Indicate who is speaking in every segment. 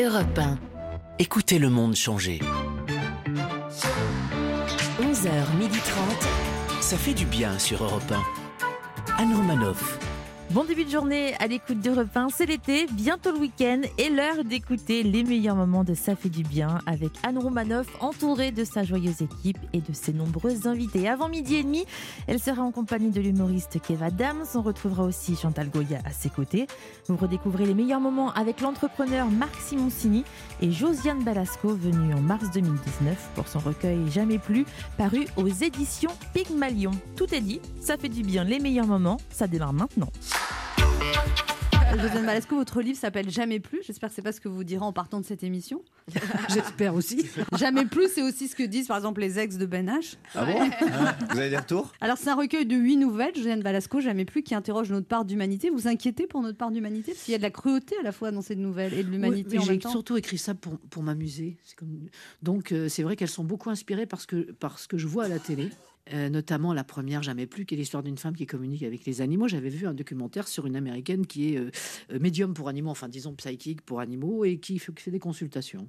Speaker 1: Europe 1.
Speaker 2: Écoutez le monde changer.
Speaker 1: 11h30.
Speaker 2: Ça fait du bien sur Europe 1. Anne Romanoff.
Speaker 3: Bon début de journée à l'écoute de Repas, c'est l'été, bientôt le week-end et l'heure d'écouter les meilleurs moments de Ça fait du bien avec Anne Romanoff entourée de sa joyeuse équipe et de ses nombreux invités. Avant midi et demi, elle sera en compagnie de l'humoriste Keva Dams. On retrouvera aussi Chantal Goya à ses côtés. Vous redécouvrez les meilleurs moments avec l'entrepreneur Marc Simoncini et Josiane Balasco venue en mars 2019 pour son recueil Jamais plus paru aux éditions Pygmalion. Tout est dit, ça fait du bien les meilleurs moments, ça démarre maintenant.
Speaker 4: Josiane Balasco, votre livre s'appelle Jamais plus? J'espère que c'est pas ce que vous direz en partant de cette émission. J'espère aussi. Jamais plus, c'est aussi ce que disent par exemple les ex de Ben H.
Speaker 5: Ah bon? Ah, Vous avez des retours?
Speaker 4: Alors c'est un recueil de huit nouvelles, Josiane Balasco, Jamais plus, qui interroge notre part d'humanité. Vous vous inquiétez pour notre part d'humanité? Parce qu'il y a de la cruauté à la fois dans ces nouvelles et de l'humanité
Speaker 6: Oui, mais
Speaker 4: en même
Speaker 6: J'ai surtout écrit ça pour, pour m'amuser. Comme- Donc euh, c'est vrai qu'elles sont beaucoup inspirées par ce que, par ce que je vois à la télé. Euh, notamment la première, jamais plus, qui est l'histoire d'une femme qui communique avec les animaux. J'avais vu un documentaire sur une américaine qui est euh, euh, médium pour animaux, enfin disons psychique pour animaux, et qui fait, des consultations.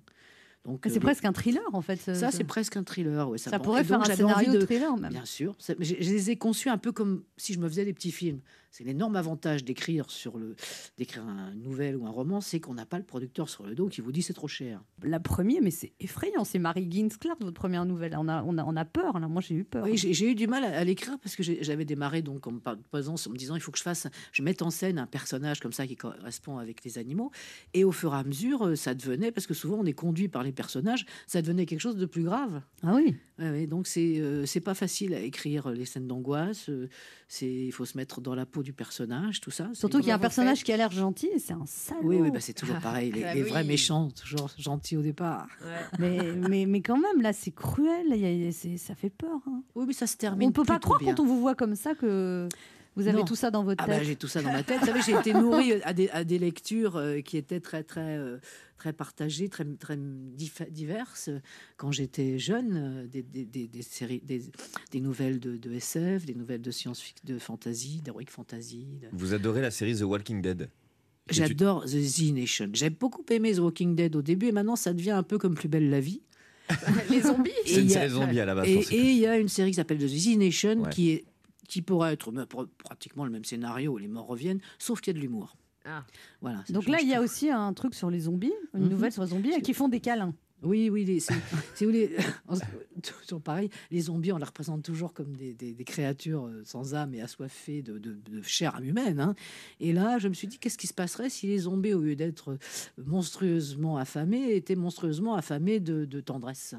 Speaker 6: Donc
Speaker 4: Ah,
Speaker 6: euh,
Speaker 4: C'est presque un thriller en fait.
Speaker 6: ça,
Speaker 4: ce-
Speaker 6: c'est presque un thriller. ouais,
Speaker 4: Ça pourrait faire un scénario
Speaker 6: de-
Speaker 4: thriller même.
Speaker 6: Bien sûr. Ça- je les ai conçus un peu comme si je me faisais des petits films. C'est l'énorme avantage d'écrire sur le d'écrire un nouvelle ou un roman, c'est qu'on n'a pas le producteur sur le dos qui vous dit c'est trop cher.
Speaker 4: La première, mais c'est effrayant. C'est Marie Clark, votre première nouvelle. On a, on a, on a peur. Là. Moi, j'ai eu peur.
Speaker 6: Oui, j'ai eu du mal à, à l'écrire parce que j'avais démarré donc en me posant- en me disant il faut que je fasse, je mette en scène un personnage comme ça qui correspond avec les animaux. Et au fur et à mesure, euh, ça devenait parce que souvent on est conduit par les personnages, ça devenait quelque chose de plus grave.
Speaker 4: Ah oui.
Speaker 6: Ouais, ouais, donc c'est euh, c'est pas facile à écrire les scènes d'angoisse. euh, c'est il faut se mettre dans la peau du personnage, tout ça.
Speaker 4: Surtout qu'il y a un personnage qui a l'air gentil et c'est un salaud.
Speaker 6: Oui, oui, bah, c'est toujours pareil. Les,
Speaker 1: Ah
Speaker 6: les
Speaker 1: oui.
Speaker 6: vrais méchants, toujours gentils au départ.
Speaker 4: mais, mais, mais quand même, là, c'est cruel. Y a- ça fait peur. hein.
Speaker 6: Oui, mais ça se
Speaker 4: On
Speaker 6: termine.
Speaker 4: ne peut pas croire
Speaker 6: bien.
Speaker 4: quand on vous voit comme ça que vous avez
Speaker 6: Non.
Speaker 4: tout ça dans votre
Speaker 6: Ah
Speaker 4: tête.
Speaker 6: bah, j'ai tout ça dans ma tête. Vous savez, j'ai été nourrie à des, à des lectures euh, qui étaient très, très, euh, très partagées, très, très diverses. Quand j'étais jeune, euh, des, des, des, des séries, des, des nouvelles de, de SF, des nouvelles de science-fiction, de fantasy, d'heroic fantasy. de-
Speaker 5: Vous adorez la série The Walking Dead tu-
Speaker 6: J'adore The Z Nation. J'ai beaucoup aimé The Walking Dead au début et maintenant ça devient un peu comme Plus belle la vie.
Speaker 1: Les zombies
Speaker 6: Et
Speaker 5: C'est une
Speaker 6: il y a-
Speaker 5: série zombie à la base.
Speaker 6: Et il y a une série qui s'appelle The Z Nation
Speaker 5: Ouais.
Speaker 6: qui est qui pourrait être euh, pr- pratiquement le même scénario où les morts reviennent, sauf qu'il y a de l'humour.
Speaker 1: Ah.
Speaker 6: Voilà.
Speaker 4: Donc là, il y a aussi un truc sur les zombies, une
Speaker 6: Mhm.
Speaker 4: nouvelle sur les zombies, et qui font des câlins.
Speaker 6: Oui, oui, les- c'est si vous voulez, toujours pareil, les zombies, on les représente toujours comme des, des- des créatures euh, sans âme et assoiffées de, de- de chair humaine. hein. Et là, je me suis dit, qu'est-ce qui se passerait si les zombies, au lieu d'être monstrueusement affamés, étaient monstrueusement affamés de, de tendresse?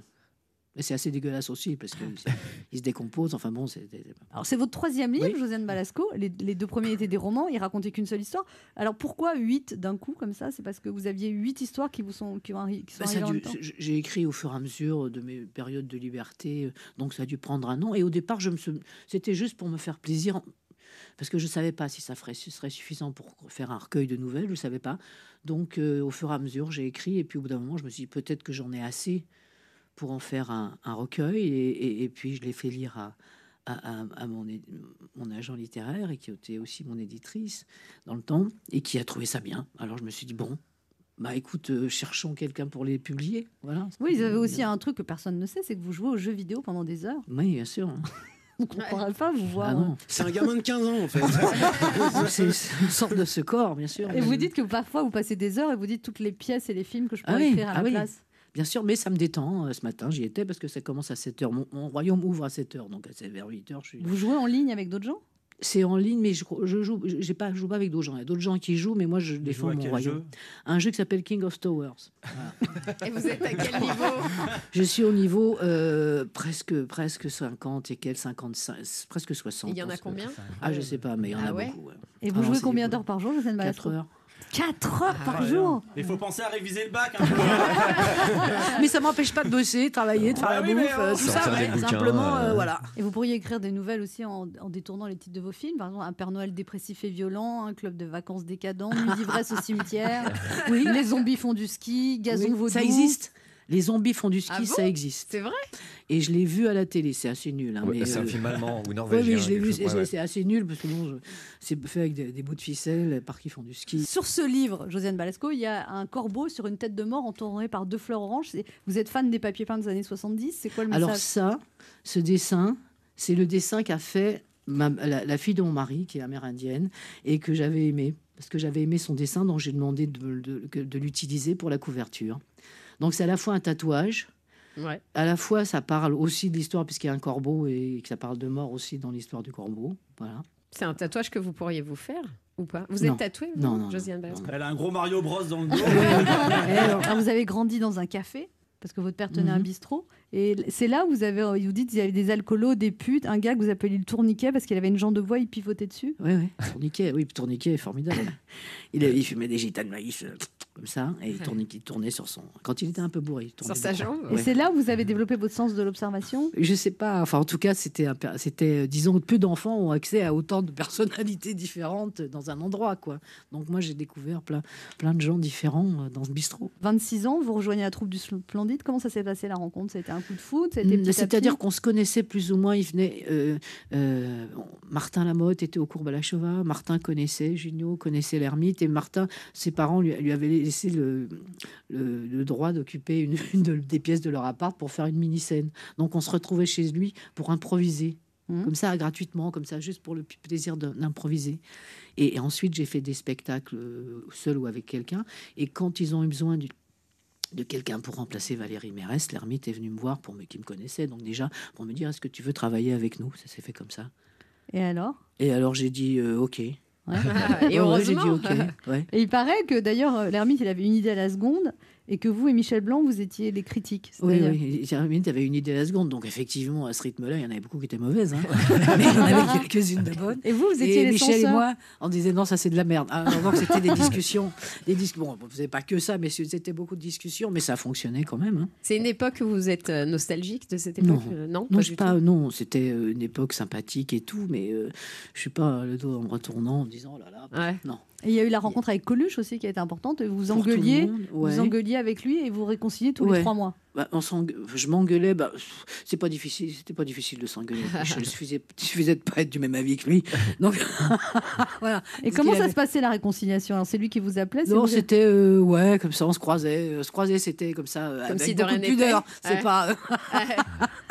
Speaker 6: Mais c'est assez dégueulasse aussi, parce qu'ils se décomposent. Enfin bon, c'est...
Speaker 4: Alors c'est votre troisième livre,
Speaker 6: Oui.
Speaker 4: Josiane Balasco. Les, les deux premiers étaient des romans, ils racontaient qu'une seule histoire. Alors pourquoi huit d'un coup comme ça? C'est parce que vous aviez huit histoires qui vous sont qui, sont
Speaker 6: Bah, dû- J'ai écrit au fur et à mesure de mes périodes de liberté, euh, donc ça a dû prendre un an. Et au départ, je me suis- c'était juste pour me faire plaisir, parce que je ne savais pas si ça ferait, ce serait suffisant pour faire un recueil de nouvelles, je ne savais pas. Donc euh, au fur et à mesure, j'ai écrit, et puis au bout d'un moment, je me suis dit peut-être que j'en ai assez pour en faire un, un recueil, et, et- et puis je l'ai fait lire à, à, à- à mon, agent littéraire, et qui était aussi mon éditrice dans le temps, et qui a trouvé ça bien. Alors je me suis dit, bon, bah écoute, euh, cherchons quelqu'un pour les publier. Voilà.
Speaker 4: Oui, ils avaient aussi un truc que personne ne sait, c'est que vous jouez aux jeux vidéo pendant des heures.
Speaker 6: Oui, bien sûr.
Speaker 4: On ne comprendrait pas vous voir.
Speaker 6: Ah non.
Speaker 7: C'est un gamin de 15 ans en fait.
Speaker 6: C'est une sorte de secor, bien sûr.
Speaker 4: Et vous dites que parfois vous passez des heures et vous dites toutes les pièces et les films que je
Speaker 6: Ah
Speaker 4: pourrais
Speaker 6: oui,
Speaker 4: écrire à
Speaker 6: ah
Speaker 4: la
Speaker 6: oui.
Speaker 4: place.
Speaker 6: Bien sûr, mais ça me détend. euh, Ce matin, j'y étais parce que ça commence à 7 heures. Mon, mon royaume ouvre à 7 heures, donc c'est vers 8 heures. Je suis...
Speaker 4: Vous jouez en ligne avec d'autres gens?
Speaker 6: C'est en ligne, mais je, je joue. J'ai pas, je joue pas avec d'autres gens. Il y a d'autres gens qui jouent, mais moi je
Speaker 7: Vous
Speaker 6: défends mon royaume.
Speaker 7: jeu?
Speaker 6: Un jeu qui s'appelle King of Towers.
Speaker 1: Et vous êtes à quel niveau?
Speaker 6: Je suis au niveau euh, presque presque 50 et quel 55, presque 60.
Speaker 1: Il y en a combien?
Speaker 6: Ah, je sais pas, mais il y en
Speaker 1: Ah
Speaker 6: a
Speaker 1: ouais?
Speaker 6: beaucoup. ouais.
Speaker 4: Et vous
Speaker 6: Ah non,
Speaker 4: jouez combien d'heures par jour, Josiane
Speaker 6: 4
Speaker 4: Balasco
Speaker 6: heures.
Speaker 4: 4 heures par
Speaker 1: Ah,
Speaker 4: jour
Speaker 7: Il faut penser à réviser le bac. hein.
Speaker 6: mais ça m'empêche pas de bosser, de travailler, de faire
Speaker 7: Ah
Speaker 6: la
Speaker 7: oui, mais
Speaker 6: bouffe, euh, tout
Speaker 5: sortir
Speaker 6: ça.
Speaker 5: des
Speaker 6: ouais.
Speaker 5: bouquins,
Speaker 6: Simplement, euh,
Speaker 5: euh,
Speaker 6: voilà.
Speaker 4: Et vous pourriez écrire des nouvelles aussi en, en détournant les titres de vos films. Par exemple, Un Père Noël dépressif et violent, Un club de vacances décadent, Nuit d'ivresse au cimetière,
Speaker 6: Oui.
Speaker 4: Les zombies font du ski, Gazon
Speaker 6: Oui,
Speaker 4: vaudou.
Speaker 6: ça existe. Les zombies font du ski,
Speaker 1: Ah bon
Speaker 6: ça existe.
Speaker 1: C'est vrai
Speaker 6: Et je l'ai vu à la télé, c'est assez nul. hein,
Speaker 5: Ouais, C'est un
Speaker 6: euh,
Speaker 5: film allemand ou
Speaker 6: Oui,
Speaker 5: norvégien.
Speaker 6: oui, je l'ai vu. C'est
Speaker 5: Ouais, ouais.
Speaker 6: c'est assez nul parce que bon, je- c'est fait avec des, des bouts de ficelle par qui font du ski.
Speaker 4: Sur ce livre, Josiane Balasco, il y a un corbeau sur une tête de mort entouré par deux fleurs oranges. Vous êtes fan des papiers peints des années 70 C'est quoi le message?
Speaker 6: Alors ça, ce dessin, c'est le dessin qu'a fait ma- la, la fille de mon mari, qui est amérindienne, et que j'avais aimé. Parce que j'avais aimé son dessin, donc j'ai demandé de, de- que- de l'utiliser pour la couverture. Donc c'est à la fois un tatouage,
Speaker 1: Ouais.
Speaker 6: à la fois ça parle aussi de l'histoire, puisqu'il y a un corbeau, et que ça parle de mort aussi dans l'histoire du corbeau. Voilà.
Speaker 1: C'est un tatouage que vous pourriez vous faire ou pas? Vous
Speaker 6: Non.
Speaker 1: êtes tatoué, vous,
Speaker 6: Non, non,
Speaker 1: Josiane Balasco
Speaker 7: Elle a un gros Mario Bros dans le dos.
Speaker 4: Et alors, alors, vous avez grandi dans un café parce que votre père tenait un
Speaker 6: Mhm.
Speaker 4: bistrot. Et c'est là où vous avez, vous dites, il y avait des alcoolos, des putes, un gars que vous appeliez le tourniquet parce qu'il avait une jambe de bois, il pivotait dessus.
Speaker 6: Oui, oui. Tourniquet, oui, Tourniquet est formidable. Il, il fumait des gitans de maïs euh, comme ça, et il tournait, il tournait sur son. Quand il était un peu bourré, il tournait
Speaker 1: Sur sa jambe
Speaker 4: Et
Speaker 6: Ouais.
Speaker 4: c'est là où vous avez développé votre sens de l'observation?
Speaker 6: Je sais pas. Enfin, en tout cas, c'était, c'était, euh, disons, que peu d'enfants ont accès à autant de personnalités différentes dans un endroit, quoi. Donc moi, j'ai découvert plein, plein de gens différents euh, dans ce bistrot.
Speaker 4: 26 ans, vous rejoignez la troupe du Splendide. Comment ça s'est passé la rencontre? C'était un coup de foot
Speaker 6: Mm, C'est-à-dire qu'on se connaissait plus ou moins. Il venait. euh, euh, Martin Lamotte était au cours Balachova. Martin connaissait Junio, connaissait l'ermite. Et Martin, ses parents lui, lui avaient laissé le, le, le droit d'occuper une, une de- des pièces de leur appart pour faire une mini-scène. Donc on se retrouvait chez lui pour improviser.
Speaker 4: Mhm.
Speaker 6: Comme ça, gratuitement, comme ça, juste pour le plaisir d'improviser. Et, et ensuite, j'ai fait des spectacles euh, seul ou avec quelqu'un. Et quand ils ont eu besoin du- de quelqu'un pour remplacer Valérie Mérès, l'ermite est venu me voir pour me, qui me connaissait, donc déjà pour me dire est-ce que tu veux travailler avec nous? Ça s'est fait comme ça.
Speaker 4: Et alors?
Speaker 6: Et alors j'ai dit euh, ok.
Speaker 1: Et
Speaker 6: Ouais, ouais, j'ai dit
Speaker 1: heureusement.
Speaker 6: ok. Ouais.
Speaker 4: Et il paraît que d'ailleurs, euh, l'ermite, il avait une idée à la seconde et que vous et Michel Blanc, vous étiez les critiques.
Speaker 6: Oui, oui. L'ermite avait une idée à la seconde, donc effectivement à ce rythme-là, il y en avait beaucoup qui étaient mauvaises, hein. mais il y en avait quelques-unes de bonnes.
Speaker 4: Et vous, vous étiez
Speaker 6: Et
Speaker 4: les
Speaker 6: Michel et moi, on disait non, ça c'est de la merde. Ah, donc c'était des discussions, des dis bon, on faisait pas que ça, mais c'était beaucoup de discussions, mais ça fonctionnait quand même. hein.
Speaker 1: C'est une époque où vous êtes euh, nostalgique de cette époque
Speaker 6: Non.
Speaker 1: euh, Non,
Speaker 6: Non,
Speaker 1: pas
Speaker 6: pas, non, c'était euh, une époque sympathique et tout, mais euh, je suis pas le dos en me retournant en me disant oh là là.
Speaker 1: Ouais.
Speaker 6: Non.
Speaker 4: Et il y a eu la rencontre avec Coluche aussi qui a été importante. Vous
Speaker 6: Pour tout le
Speaker 4: engueuliez,
Speaker 6: monde, ouais.
Speaker 4: vous engueuliez avec lui et vous réconciliez tous
Speaker 6: Ouais.
Speaker 4: les trois mois.
Speaker 6: Bah, on je m'engueulais, bah, c'est pas difficile, c'était pas difficile de s'engueuler. Je suffisait, il suffisait de pas être du même avis que lui. Donc voilà.
Speaker 4: Et comment ça
Speaker 6: avait-
Speaker 4: se passait la réconciliation? Alors c'est lui qui vous appelait
Speaker 6: Non,
Speaker 4: vous-
Speaker 6: c'était euh, ouais, comme ça, on se croisait, euh, se croisait, c'était comme ça, euh,
Speaker 1: Comme
Speaker 6: avec
Speaker 1: si de
Speaker 6: beaucoup
Speaker 1: rien
Speaker 6: de pudeur. C'est
Speaker 1: Ouais.
Speaker 6: pas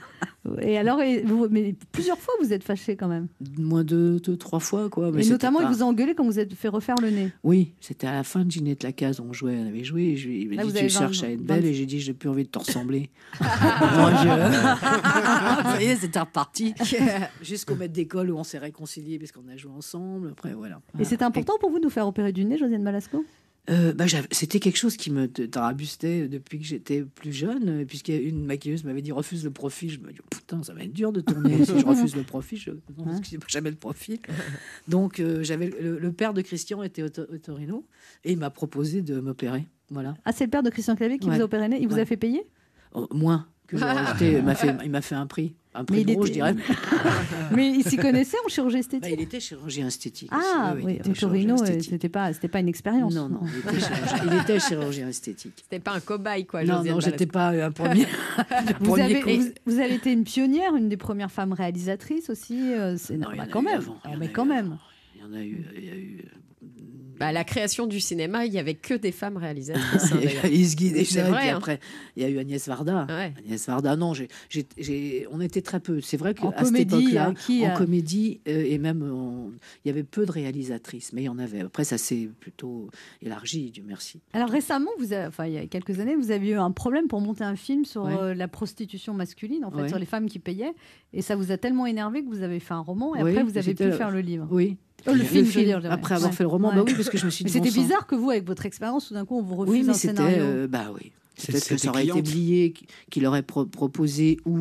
Speaker 4: Et alors, et vous- mais plusieurs fois vous êtes fâché quand même.
Speaker 6: moins de deux, trois fois quoi. Mais
Speaker 4: et notamment,
Speaker 6: pas-
Speaker 4: il vous a engueulé quand vous êtes fait refaire le nez.
Speaker 6: Oui, c'était à la fin de Ginette Lacaze, on jouait, on avait joué. Et je, lui-
Speaker 4: Là,
Speaker 6: dit
Speaker 4: vous
Speaker 6: Tu cherches
Speaker 4: 20
Speaker 6: à être
Speaker 4: 20
Speaker 6: belle, et j'ai dit J'ai plus envie de te ressembler. Moi, je- y est, c'était reparti. Jusqu'au maître d'école où on s'est réconciliés parce qu'on a joué ensemble. Après, voilà.
Speaker 4: Et c'était important pour vous de nous faire opérer du nez, Josiane Malasco
Speaker 6: Euh, bah, c'était quelque chose qui me tarabustait depuis que j'étais plus jeune, euh, puisqu'une maquilleuse m'avait dit refuse le profil. Je me dis putain, ça va être dur de tourner si je refuse le profil. Je parce que j'ai jamais le profil. Donc euh, j'avais le, le père de Christian était au, au Torino et il m'a proposé de m'opérer. Voilà,
Speaker 4: Ah, c'est le père de Christian Clavier qui
Speaker 6: Ouais.
Speaker 4: vous a opéré. Il vous a fait payer?
Speaker 6: Oh, moins que été. Il m'a fait, il m'a fait un prix, un prix
Speaker 4: Mais il
Speaker 6: gros, je dirais.
Speaker 4: Mais il s'y connaissait en chirurgie
Speaker 6: Bah,
Speaker 4: esthétique
Speaker 6: il était chirurgien esthétique.
Speaker 4: Ah,
Speaker 6: aussi.
Speaker 4: oui, au Torino,
Speaker 6: chirurgien
Speaker 4: euh, c'était pas, c'était pas une expérience.
Speaker 6: Non, non, il était chirurgien, il était chirurgien esthétique.
Speaker 1: C'était pas un cobaye, quoi.
Speaker 6: Non, non, j'étais pas un premier. le
Speaker 4: Vous
Speaker 6: premier
Speaker 4: avez, vous, vous avez été une pionnière, une des premières femmes réalisatrices aussi. euh, c'est bah,
Speaker 6: a
Speaker 4: quand même.
Speaker 6: avant, il y
Speaker 4: Ah,
Speaker 6: en
Speaker 4: mais quand même.
Speaker 6: Il y en a eu. Il y a eu
Speaker 1: Bah, la création du cinéma, il y avait que des femmes réalisatrices. hein,
Speaker 6: il y a eu
Speaker 1: d'ailleurs.
Speaker 6: Alice Guy déjà,
Speaker 1: C'est
Speaker 6: et
Speaker 1: vrai,
Speaker 6: puis
Speaker 1: hein.
Speaker 6: après, il y a eu Agnès Varda.
Speaker 1: Ouais.
Speaker 6: Agnès Varda, non, on était très peu. C'est vrai qu'à cette époque-là,
Speaker 4: euh,
Speaker 6: en
Speaker 4: a-
Speaker 6: comédie, euh, et même, en- il y avait peu de réalisatrices, mais il y en avait. Après, ça s'est plutôt élargi, Dieu merci.
Speaker 4: Alors récemment, vous avez, enfin il y a quelques années, vous avez eu un problème pour monter un film sur
Speaker 6: Ouais.
Speaker 4: euh, la prostitution masculine, en fait,
Speaker 6: Ouais.
Speaker 4: sur les femmes qui payaient, et ça vous a tellement énervé que vous avez fait un roman, et
Speaker 6: Oui,
Speaker 4: après vous avez pu faire le livre.
Speaker 6: Oui.
Speaker 4: Oh, le film, je veux dire, je dirais.
Speaker 6: Après avoir
Speaker 4: Ouais.
Speaker 6: fait le roman,
Speaker 4: Ouais.
Speaker 6: bah oui, parce que je me suis dit.
Speaker 4: c'était
Speaker 6: bon
Speaker 4: bizarre que vous, avec votre expérience, tout d'un coup, on vous refuse
Speaker 6: Oui, mais
Speaker 4: un
Speaker 6: c'était.
Speaker 4: scénario.
Speaker 6: euh, bah oui.
Speaker 7: C'est-
Speaker 6: Peut-être que ça aurait été
Speaker 7: cliente.
Speaker 6: Blier qui, qui l'aurait pro- proposé ou.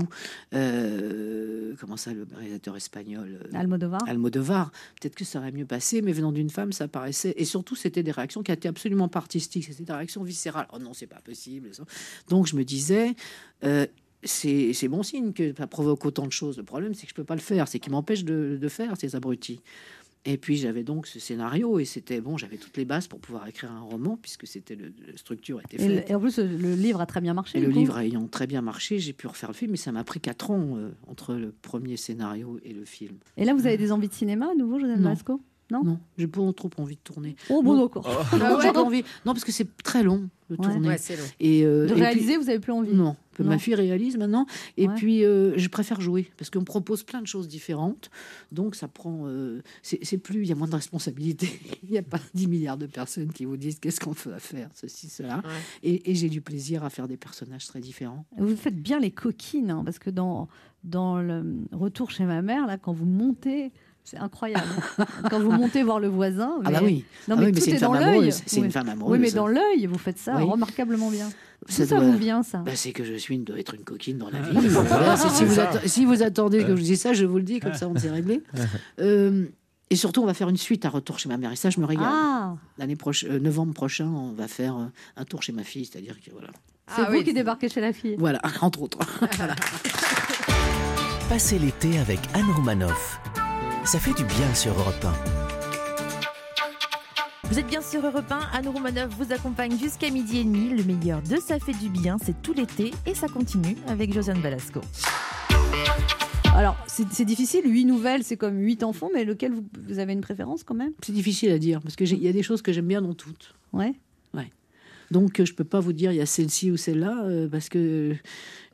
Speaker 6: euh, comment ça, le réalisateur espagnol euh,
Speaker 4: Almodovar.
Speaker 6: Almodovar, peut-être que ça aurait mieux passé, mais venant d'une femme, ça paraissait. Et surtout, c'était des réactions qui étaient absolument pas artistiques, c'était des réactions viscérales. Oh non, c'est pas possible. ça. Donc je me disais, euh, c'est c'est bon signe que ça provoque autant de choses. Le problème, c'est que je peux pas le faire, c'est qu'ils m'empêchent de, de faire ces abrutis. Et puis j'avais donc ce scénario et c'était bon, j'avais toutes les bases pour pouvoir écrire un roman puisque c'était le, la structure était faite.
Speaker 4: et en plus, le livre a très bien marché.
Speaker 6: Et le
Speaker 4: coup.
Speaker 6: livre ayant très bien marché, j'ai pu refaire le film, mais ça m'a pris quatre ans euh, entre le premier scénario et le film.
Speaker 4: Et là, vous avez des envies de cinéma à nouveau, Joseph
Speaker 6: Non.
Speaker 4: Non
Speaker 6: Non, j'ai pas trop envie de tourner.
Speaker 4: Oh, bon, d'accord.
Speaker 6: Non, j'ai pas envie. Non, parce que c'est très long de
Speaker 4: Ouais.
Speaker 6: tourner.
Speaker 1: Ouais, c'est long.
Speaker 6: Et, euh,
Speaker 4: De
Speaker 6: et puis-
Speaker 4: réaliser, vous avez plus envie
Speaker 6: Non,
Speaker 4: Non.
Speaker 6: ma fille réalise maintenant. Et
Speaker 4: Ouais.
Speaker 6: puis, euh, je préfère jouer parce qu'on me propose plein de choses différentes. Donc, ça prend. euh, c'est plus. Il y a moins de responsabilité. Il n'y a pas 10 milliards de personnes qui vous disent qu'est-ce qu'on va faire, ceci, cela.
Speaker 1: Ouais.
Speaker 6: Et, et j'ai du plaisir à faire des personnages très différents.
Speaker 4: Vous faites bien les coquines, hein, parce que dans, dans le retour chez ma mère, là, quand vous montez, c'est incroyable. quand vous montez voir le voisin.
Speaker 6: Ah, bah
Speaker 4: mais-
Speaker 6: oui.
Speaker 4: Non,
Speaker 6: Ah
Speaker 4: mais
Speaker 6: oui,
Speaker 4: tout
Speaker 6: c'est
Speaker 4: est
Speaker 6: une
Speaker 4: dans
Speaker 6: femme
Speaker 4: l'œil.
Speaker 6: amoureuse. C'est
Speaker 4: Oui.
Speaker 6: une femme amoureuse.
Speaker 4: Oui, mais dans l'œil, vous faites ça
Speaker 6: Oui.
Speaker 4: remarquablement bien.
Speaker 6: Ça
Speaker 4: D'où ça
Speaker 6: doit-
Speaker 4: vous vient, ça
Speaker 6: Bah, c'est que je suis une, dois être une coquine dans la vie. Voilà, c'est- si, vous atte- si vous attendez que je dise ça, je vous le dis, comme ça on s'est réglé. Euh, et surtout, on va faire une suite à Retour chez ma mère. Et ça, je me régale.
Speaker 4: Ah,
Speaker 6: L'année prochaine, novembre prochain, on va faire euh, un tour chez ma fille, c'est-à-dire que voilà.
Speaker 4: c'est
Speaker 1: Ah
Speaker 4: vous
Speaker 1: oui,
Speaker 4: qui débarquez chez la fille.
Speaker 6: Voilà, entre autres.
Speaker 2: Passez l'été avec Anne Romanoff. Ça fait du bien sur Europe 1.
Speaker 3: Vous êtes bien sur Europe 1, Anne Romanoff vous accompagne jusqu'à midi et demi. Le meilleur de Ça fait du bien, c'est tout l'été et ça continue avec Josiane Balasco.
Speaker 4: Alors, c'est difficile, huit nouvelles, c'est comme huit enfants, mais lequel vous, vous avez une préférence quand même?
Speaker 6: C'est difficile à dire, parce qu'il y a des choses que j'aime bien dans toutes.
Speaker 4: Ouais.
Speaker 6: Donc, euh, je peux pas vous dire il y a celle-ci ou celle-là, euh, parce que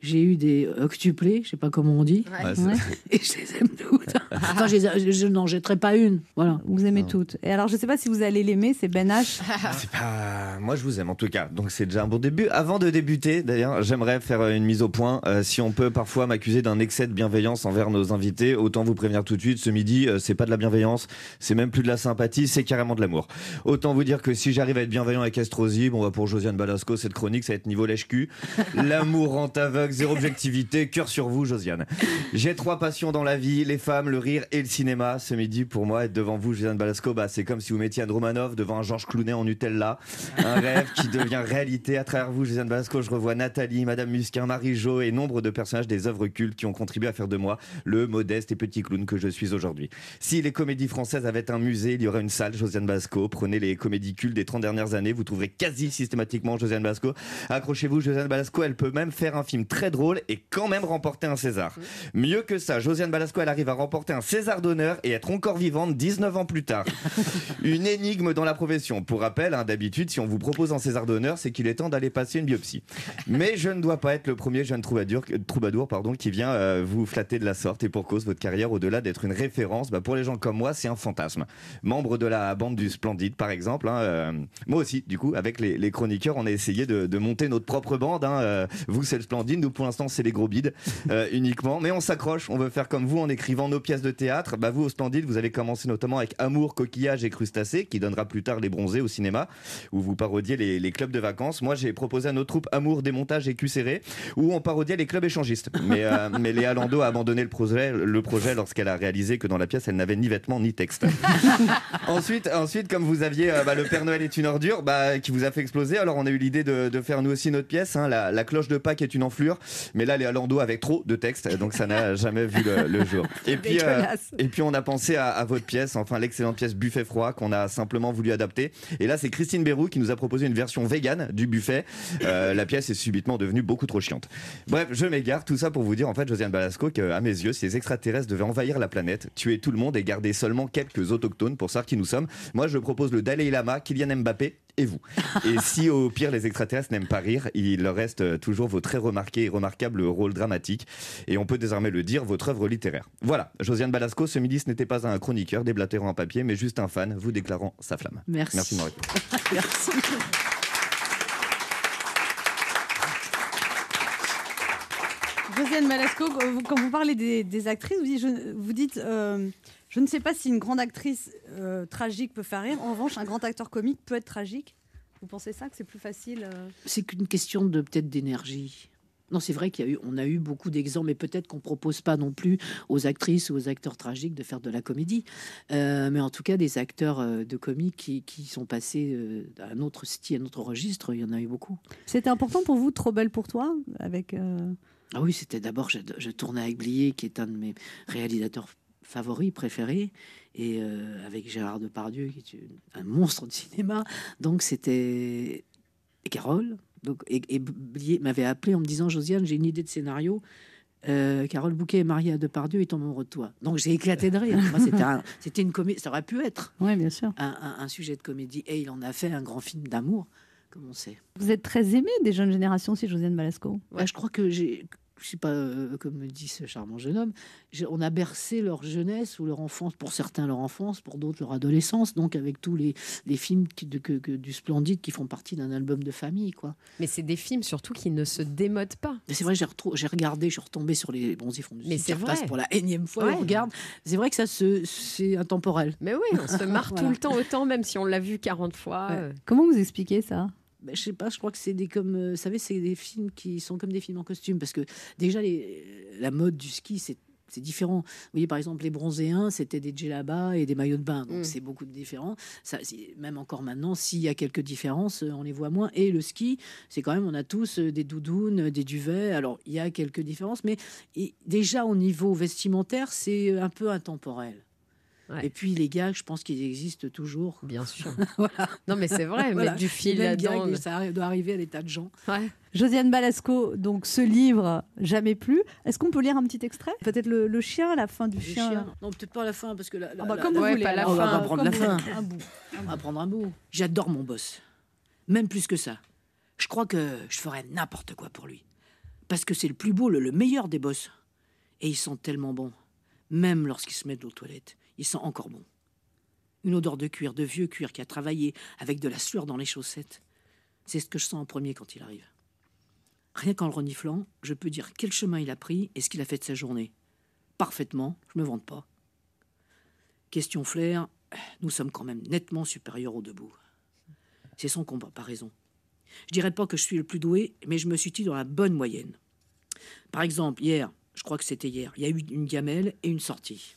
Speaker 6: j'ai eu des octuplés, je sais pas comment on dit,
Speaker 1: Ouais.
Speaker 5: Ouais, c'est-
Speaker 4: Ouais.
Speaker 6: et je les aime toutes. enfin, je, les a- je- je n'en jetterai pas une. Voilà.
Speaker 4: Vous aimez toutes. Et alors, je sais pas si vous allez l'aimer, c'est Ben H.
Speaker 5: C'est pas. Moi, je vous aime en tout cas. Donc, c'est déjà un bon début. Avant de débuter, d'ailleurs, j'aimerais faire une mise au point. Euh, si on peut parfois m'accuser d'un excès de bienveillance envers nos invités, autant vous prévenir tout de suite. Ce midi, euh, c'est pas de la bienveillance, c'est même plus de la sympathie, c'est carrément de l'amour. Autant vous dire que si j'arrive à être bienveillant avec Estrosi, bon, bah, pour Josiane Balasco, cette chronique, ça va être niveau lèche-cul. L'amour rend aveugle, zéro objectivité, cœur sur vous, Josiane. J'ai trois passions dans la vie, les femmes, le rire et le cinéma. Ce midi, pour moi, être devant vous, Josiane Balasco, bah, c'est comme si vous mettiez Anne Romanov devant un Georges Clounet en Nutella. Un rêve qui devient réalité. À travers vous, Josiane Balasco, je revois Nathalie, Madame Musquin, Marie-Jo et nombre de personnages des œuvres cultes qui ont contribué à faire de moi le modeste et petit clown que je suis aujourd'hui. Si les comédies françaises avaient un musée, il y aurait une salle Josiane Balasco. Prenez les comédies cultes des 30 dernières années, vous trouverez quasi systématiquement Josiane Balasco. Accrochez-vous, Josiane Balasco, elle peut même faire un film très drôle et quand même remporter un César. Mieux que ça, Josiane Balasco, elle arrive à remporter un César d'honneur et être encore vivante 19 ans plus tard. Une énigme dans la profession. Pour rappel, hein, d'habitude, si on vous propose un César d'honneur, c'est qu'il est temps d'aller passer une biopsie. Mais je ne dois pas être le premier jeune troubadour, troubadour pardon, qui vient euh, vous flatter de la sorte. Et pour cause, votre carrière, au-delà d'être une référence, bah, pour les gens comme moi, c'est un fantasme. Membre de la bande du Splendide, par exemple. hein, euh, moi aussi, du coup, avec les, les chroniqueurs, on a essayé de, de monter notre propre bande. hein, euh, vous, c'est le Splendide. Nous, pour l'instant, c'est les gros bides euh, uniquement. Mais on s'accroche. On veut faire comme vous en écrivant nos pièces de théâtre. Bah, vous, au Splendide, vous avez commencé notamment avec Amour, Coquillage et Crustacés, qui donnera plus tard Les Bronzés au cinéma, où vous parodiez les, les clubs de vacances. Moi, j'ai proposé à notre troupe Amour, Démontage et Cul serré, où on parodiait les clubs échangistes. Mais, euh, mais Léa Landau a abandonné le projet, le projet lorsqu'elle a réalisé que dans la pièce, elle n'avait ni vêtements ni texte. ensuite, ensuite, comme vous aviez euh, bah, Le Père Noël est une ordure, bah, qui vous a fait exploser, alors on a eu l'idée de, de faire nous aussi notre pièce, hein, la, la cloche de Pâques est une enflure. Mais là, Léa Landau avec trop de texte, donc ça n'a jamais vu le, le jour. Et puis, euh, et puis on a pensé à, à votre pièce, enfin l'excellente pièce Buffet froid qu'on a simplement voulu adapter. Et là, c'est Christine Bérou qui nous a proposé une version vegan du buffet. Euh, la pièce est subitement devenue beaucoup trop chiante. Bref, je m'égare. Tout ça pour vous dire, en fait, Josiane Balasco, qu'à mes yeux, si les extraterrestres devaient envahir la planète, tuer tout le monde et garder seulement quelques autochtones pour savoir qui nous sommes, moi, je propose le Dalai Lama, Kylian Mbappé et vous. Et si au pire les extraterrestres n'aiment pas rire, il leur reste euh, toujours vos très remarqués et remarquables rôles dramatiques. Et on peut désormais le dire, votre œuvre littéraire. Voilà, Josiane Balasco, ce midi, ce n'était pas un chroniqueur déblatérant en papier, mais juste un fan, vous déclarant sa flamme.
Speaker 6: Merci.
Speaker 5: Merci écouté.
Speaker 6: Merci.
Speaker 4: Josiane Malasco, quand vous- quand vous parlez des, des actrices, vous dites, je, vous dites euh, je ne sais pas si une grande actrice euh, tragique peut faire rire. En revanche, un grand acteur comique peut être tragique. Vous pensez ça que c'est plus facile euh?
Speaker 6: C'est qu'une question de peut-être d'énergie. Non, c'est vrai qu'il y a eu, on a eu beaucoup d'exemples, mais peut-être qu'on propose pas non plus aux actrices ou aux acteurs tragiques de faire de la comédie. Euh, mais en tout cas, des acteurs euh, de comique qui, qui sont passés euh, à un autre style, à un autre registre, il y en a eu beaucoup.
Speaker 4: C'était important pour vous, Trop belle pour toi, avec. euh,
Speaker 6: Ah oui, c'était d'abord, je, je tournais avec Blier, qui est un de mes réalisateurs favoris, préférés, et euh, avec Gérard Depardieu, qui est un monstre de cinéma. Donc c'était et Carole. Donc, et, et Blier m'avait appelé en me disant Josiane, j'ai une idée de scénario. Euh, Carole Bouquet est mariée à Depardieu et tombe amoureux de toi. Donc j'ai éclaté de rire. Moi, C'était un- c'était une comédie. Ça aurait pu être
Speaker 4: bien sûr.
Speaker 6: un, un- un sujet de comédie. Et il en a fait un grand film d'amour, comme on sait.
Speaker 4: Vous êtes très aimée des jeunes générations aussi, Josiane Balasco?
Speaker 6: Bah, je crois que j'ai, je sais pas, euh, comme me dit ce charmant jeune homme, on a bercé leur jeunesse ou leur enfance, pour certains leur enfance, pour d'autres leur adolescence, donc avec tous les, les films qui- de, que, que- du Splendide qui font partie d'un album de famille, quoi.
Speaker 1: Mais c'est des films surtout qui ne se démodent pas.
Speaker 6: C'est vrai, j'ai, regardé, je suis retombé sur les bons font du
Speaker 1: Mais c'est vrai.
Speaker 6: pour la énième fois,
Speaker 1: Ouais.
Speaker 6: on regarde. C'est vrai que ça, c'est intemporel.
Speaker 1: Mais oui, on se marre
Speaker 6: Voilà.
Speaker 1: tout le temps autant, même si on l'a vu 40 fois.
Speaker 4: Ouais.
Speaker 1: euh.
Speaker 4: Comment vous expliquez ça?
Speaker 6: Ben, je sais pas, je crois que c'est des comme, euh, vous savez, c'est des films qui sont comme des films en costume parce que déjà les, la mode du ski c'est c'est différent. Vous voyez, par exemple, les bronzéens, c'était des djellabas et des maillots de bain. Donc,
Speaker 1: Mm.
Speaker 6: c'est beaucoup de différents. Ça, même encore maintenant, s'il y a quelques différences, euh, on les voit moins. Et le ski, c'est quand même, on a tous euh, des doudounes, euh, des duvets. Alors, il y a quelques différences, mais et déjà au niveau vestimentaire, c'est euh, un peu intemporel.
Speaker 1: Ouais.
Speaker 6: Et puis, les gags, je pense qu'ils existent toujours.
Speaker 1: Bien sûr.
Speaker 6: Voilà.
Speaker 1: Non, mais c'est vrai,
Speaker 6: Voilà.
Speaker 1: mettre du fil là-dedans.
Speaker 6: ça doit arriver à des tas de gens.
Speaker 1: Ouais.
Speaker 4: Josiane Balasco, donc ce livre, Jamais plus. Est-ce qu'on peut lire un petit extrait? Peut-être le, le chien, la fin du
Speaker 6: Le
Speaker 4: chien.
Speaker 6: chien. Non, peut-être pas la fin, parce que la, la-
Speaker 4: Ah bah, comme
Speaker 6: la-
Speaker 4: vous
Speaker 1: Ouais,
Speaker 4: voulez.
Speaker 1: pas la
Speaker 4: alors.
Speaker 6: fin. On va
Speaker 4: Comme
Speaker 6: prendre la fin.
Speaker 4: Un bout.
Speaker 6: on va prendre un bout. J'adore mon boss. Même plus que ça. Je crois que je ferais n'importe quoi pour lui. Parce que c'est le plus beau, le, le meilleur des boss. Et ils sont tellement bons. Même lorsqu'ils se mettent aux toilettes, ils sont encore bons. Une odeur de cuir, de vieux cuir qui a travaillé avec de la sueur dans les chaussettes. C'est ce que je sens en premier quand il arrive. Rien qu'en le reniflant, je peux dire quel chemin il a pris et ce qu'il a fait de sa journée. Parfaitement, je me vante pas. Question flair, nous sommes quand même nettement supérieurs aux debout. C'est sans comparaison. Je dirais pas que je suis le plus doué, mais je me situe dans la bonne moyenne. Par exemple, hier, je crois que c'était hier, il y a eu une gamelle et une sortie.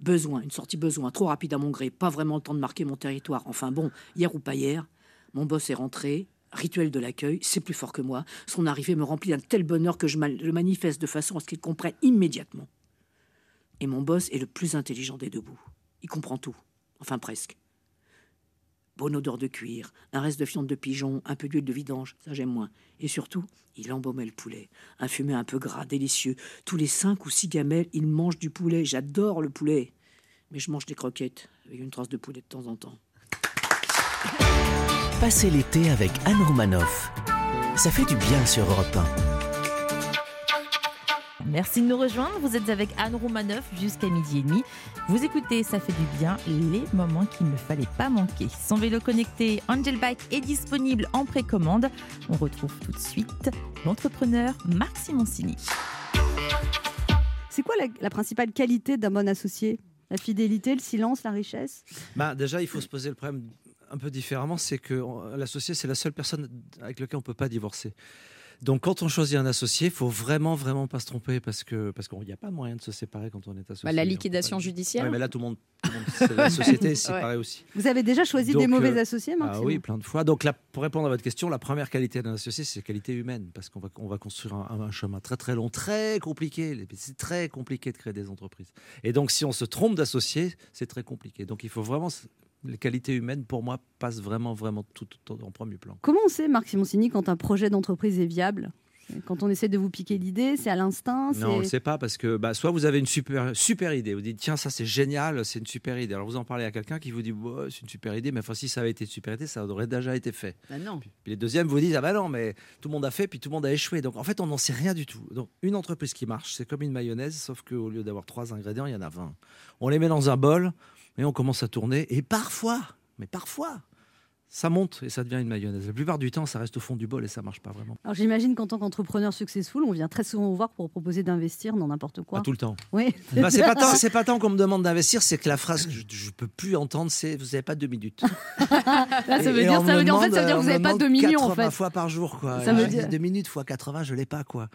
Speaker 6: Besoin, une sortie besoin, trop rapide à mon gré, pas vraiment le temps de marquer mon territoire. Enfin bon, hier ou pas hier, mon boss est rentré, rituel de l'accueil, c'est plus fort que moi. Son arrivée me remplit d'un tel bonheur que je le manifeste de façon à ce qu'il comprenne immédiatement. Et mon boss est le plus intelligent des debout. Il comprend tout. Enfin, presque. Bonne odeur de cuir, un reste de fiente de pigeon, un peu d'huile de vidange, ça j'aime moins. Et surtout, il embaumait le poulet. Un fumet un peu gras, délicieux. Tous les cinq ou six gamelles, il mange du poulet. J'adore le poulet. Mais je mange des croquettes, avec une trace de poulet de temps en temps.
Speaker 2: Passez l'été avec Anne Romanoff. Ça fait du bien sur Europe 1.
Speaker 3: Merci de nous rejoindre. Vous êtes avec Anne Romanoff jusqu'à midi et demi. Vous écoutez Ça fait du bien, les moments qu'il ne fallait pas manquer. Son vélo connecté Angel Bike est disponible en précommande. On retrouve tout de suite l'entrepreneur Marc Simoncini.
Speaker 4: C'est quoi la, la principale qualité d'un bon associé? La fidélité, le silence, la richesse?
Speaker 8: Bah, déjà, il faut se poser le problème un peu différemment, c'est que l'associé, c'est la seule personne avec laquelle on ne peut pas divorcer. Donc, quand on choisit un associé, il faut vraiment, vraiment pas se tromper parce que parce qu'il n'y a pas moyen de se séparer quand on est associé.
Speaker 1: Bah, la liquidation
Speaker 8: pas-
Speaker 1: judiciaire.
Speaker 8: Ouais, mais là, tout le monde, tout le monde c'est la société, c'est
Speaker 1: Ouais.
Speaker 8: pareil aussi.
Speaker 4: Vous avez déjà choisi
Speaker 8: Donc,
Speaker 4: des mauvais
Speaker 8: euh,
Speaker 4: associés, Marc
Speaker 8: Ah oui, plein de fois. Donc là, pour répondre à votre question, la première qualité d'un associé, c'est la qualité humaine, parce qu'on va, on va construire un, un chemin très très long, très compliqué. C'est très compliqué de créer des entreprises. Et donc, si on se trompe d'associé, c'est très compliqué. Donc, il faut vraiment les qualités humaines, pour moi, passent vraiment vraiment tout, tout en premier plan.
Speaker 4: Comment on sait, Marc Simoncini, quand un projet d'entreprise est viable? Quand on essaie de vous piquer l'idée, c'est à l'instinct
Speaker 8: Non, on ne sait pas parce que bah, soit vous avez une super, super idée, vous dites tiens, ça c'est génial, c'est une super idée. Alors vous en parlez à quelqu'un qui vous dit Ouais, c'est une super idée, mais enfin, si ça avait été une super idée, ça aurait déjà été fait.
Speaker 6: Bah non.
Speaker 8: Puis les deuxièmes vous disent ah bah non, mais tout le monde a fait, puis tout le monde a échoué. Donc en fait, on n'en sait rien du tout. Donc une entreprise qui marche, c'est comme une mayonnaise, sauf qu'au lieu d'avoir trois ingrédients, il y en a 20. On les met dans un bol et on commence à tourner. Et parfois, mais parfois, ça monte et ça devient une mayonnaise. La plupart du temps, ça reste au fond du bol et ça marche pas vraiment.
Speaker 4: Alors j'imagine qu'en tant qu'entrepreneur successful, on vient très souvent vous voir pour proposer d'investir dans n'importe quoi.
Speaker 8: Pas tout le temps.
Speaker 4: Oui.
Speaker 8: Bah, c'est pas tant, c'est pas tant qu'on me demande d'investir, c'est que la phrase que je, je peux plus entendre, c'est vous avez pas deux minutes.
Speaker 4: Là, ça veut
Speaker 8: Et-
Speaker 4: dire, ça veut dire, en fait,
Speaker 8: demande,
Speaker 4: ça veut dire que vous n'avez pas 2 millions, en
Speaker 8: 80
Speaker 4: fait.
Speaker 8: fois par jour, quoi.
Speaker 4: Ça veut dire-
Speaker 8: deux minutes fois 80, je l'ai pas, quoi.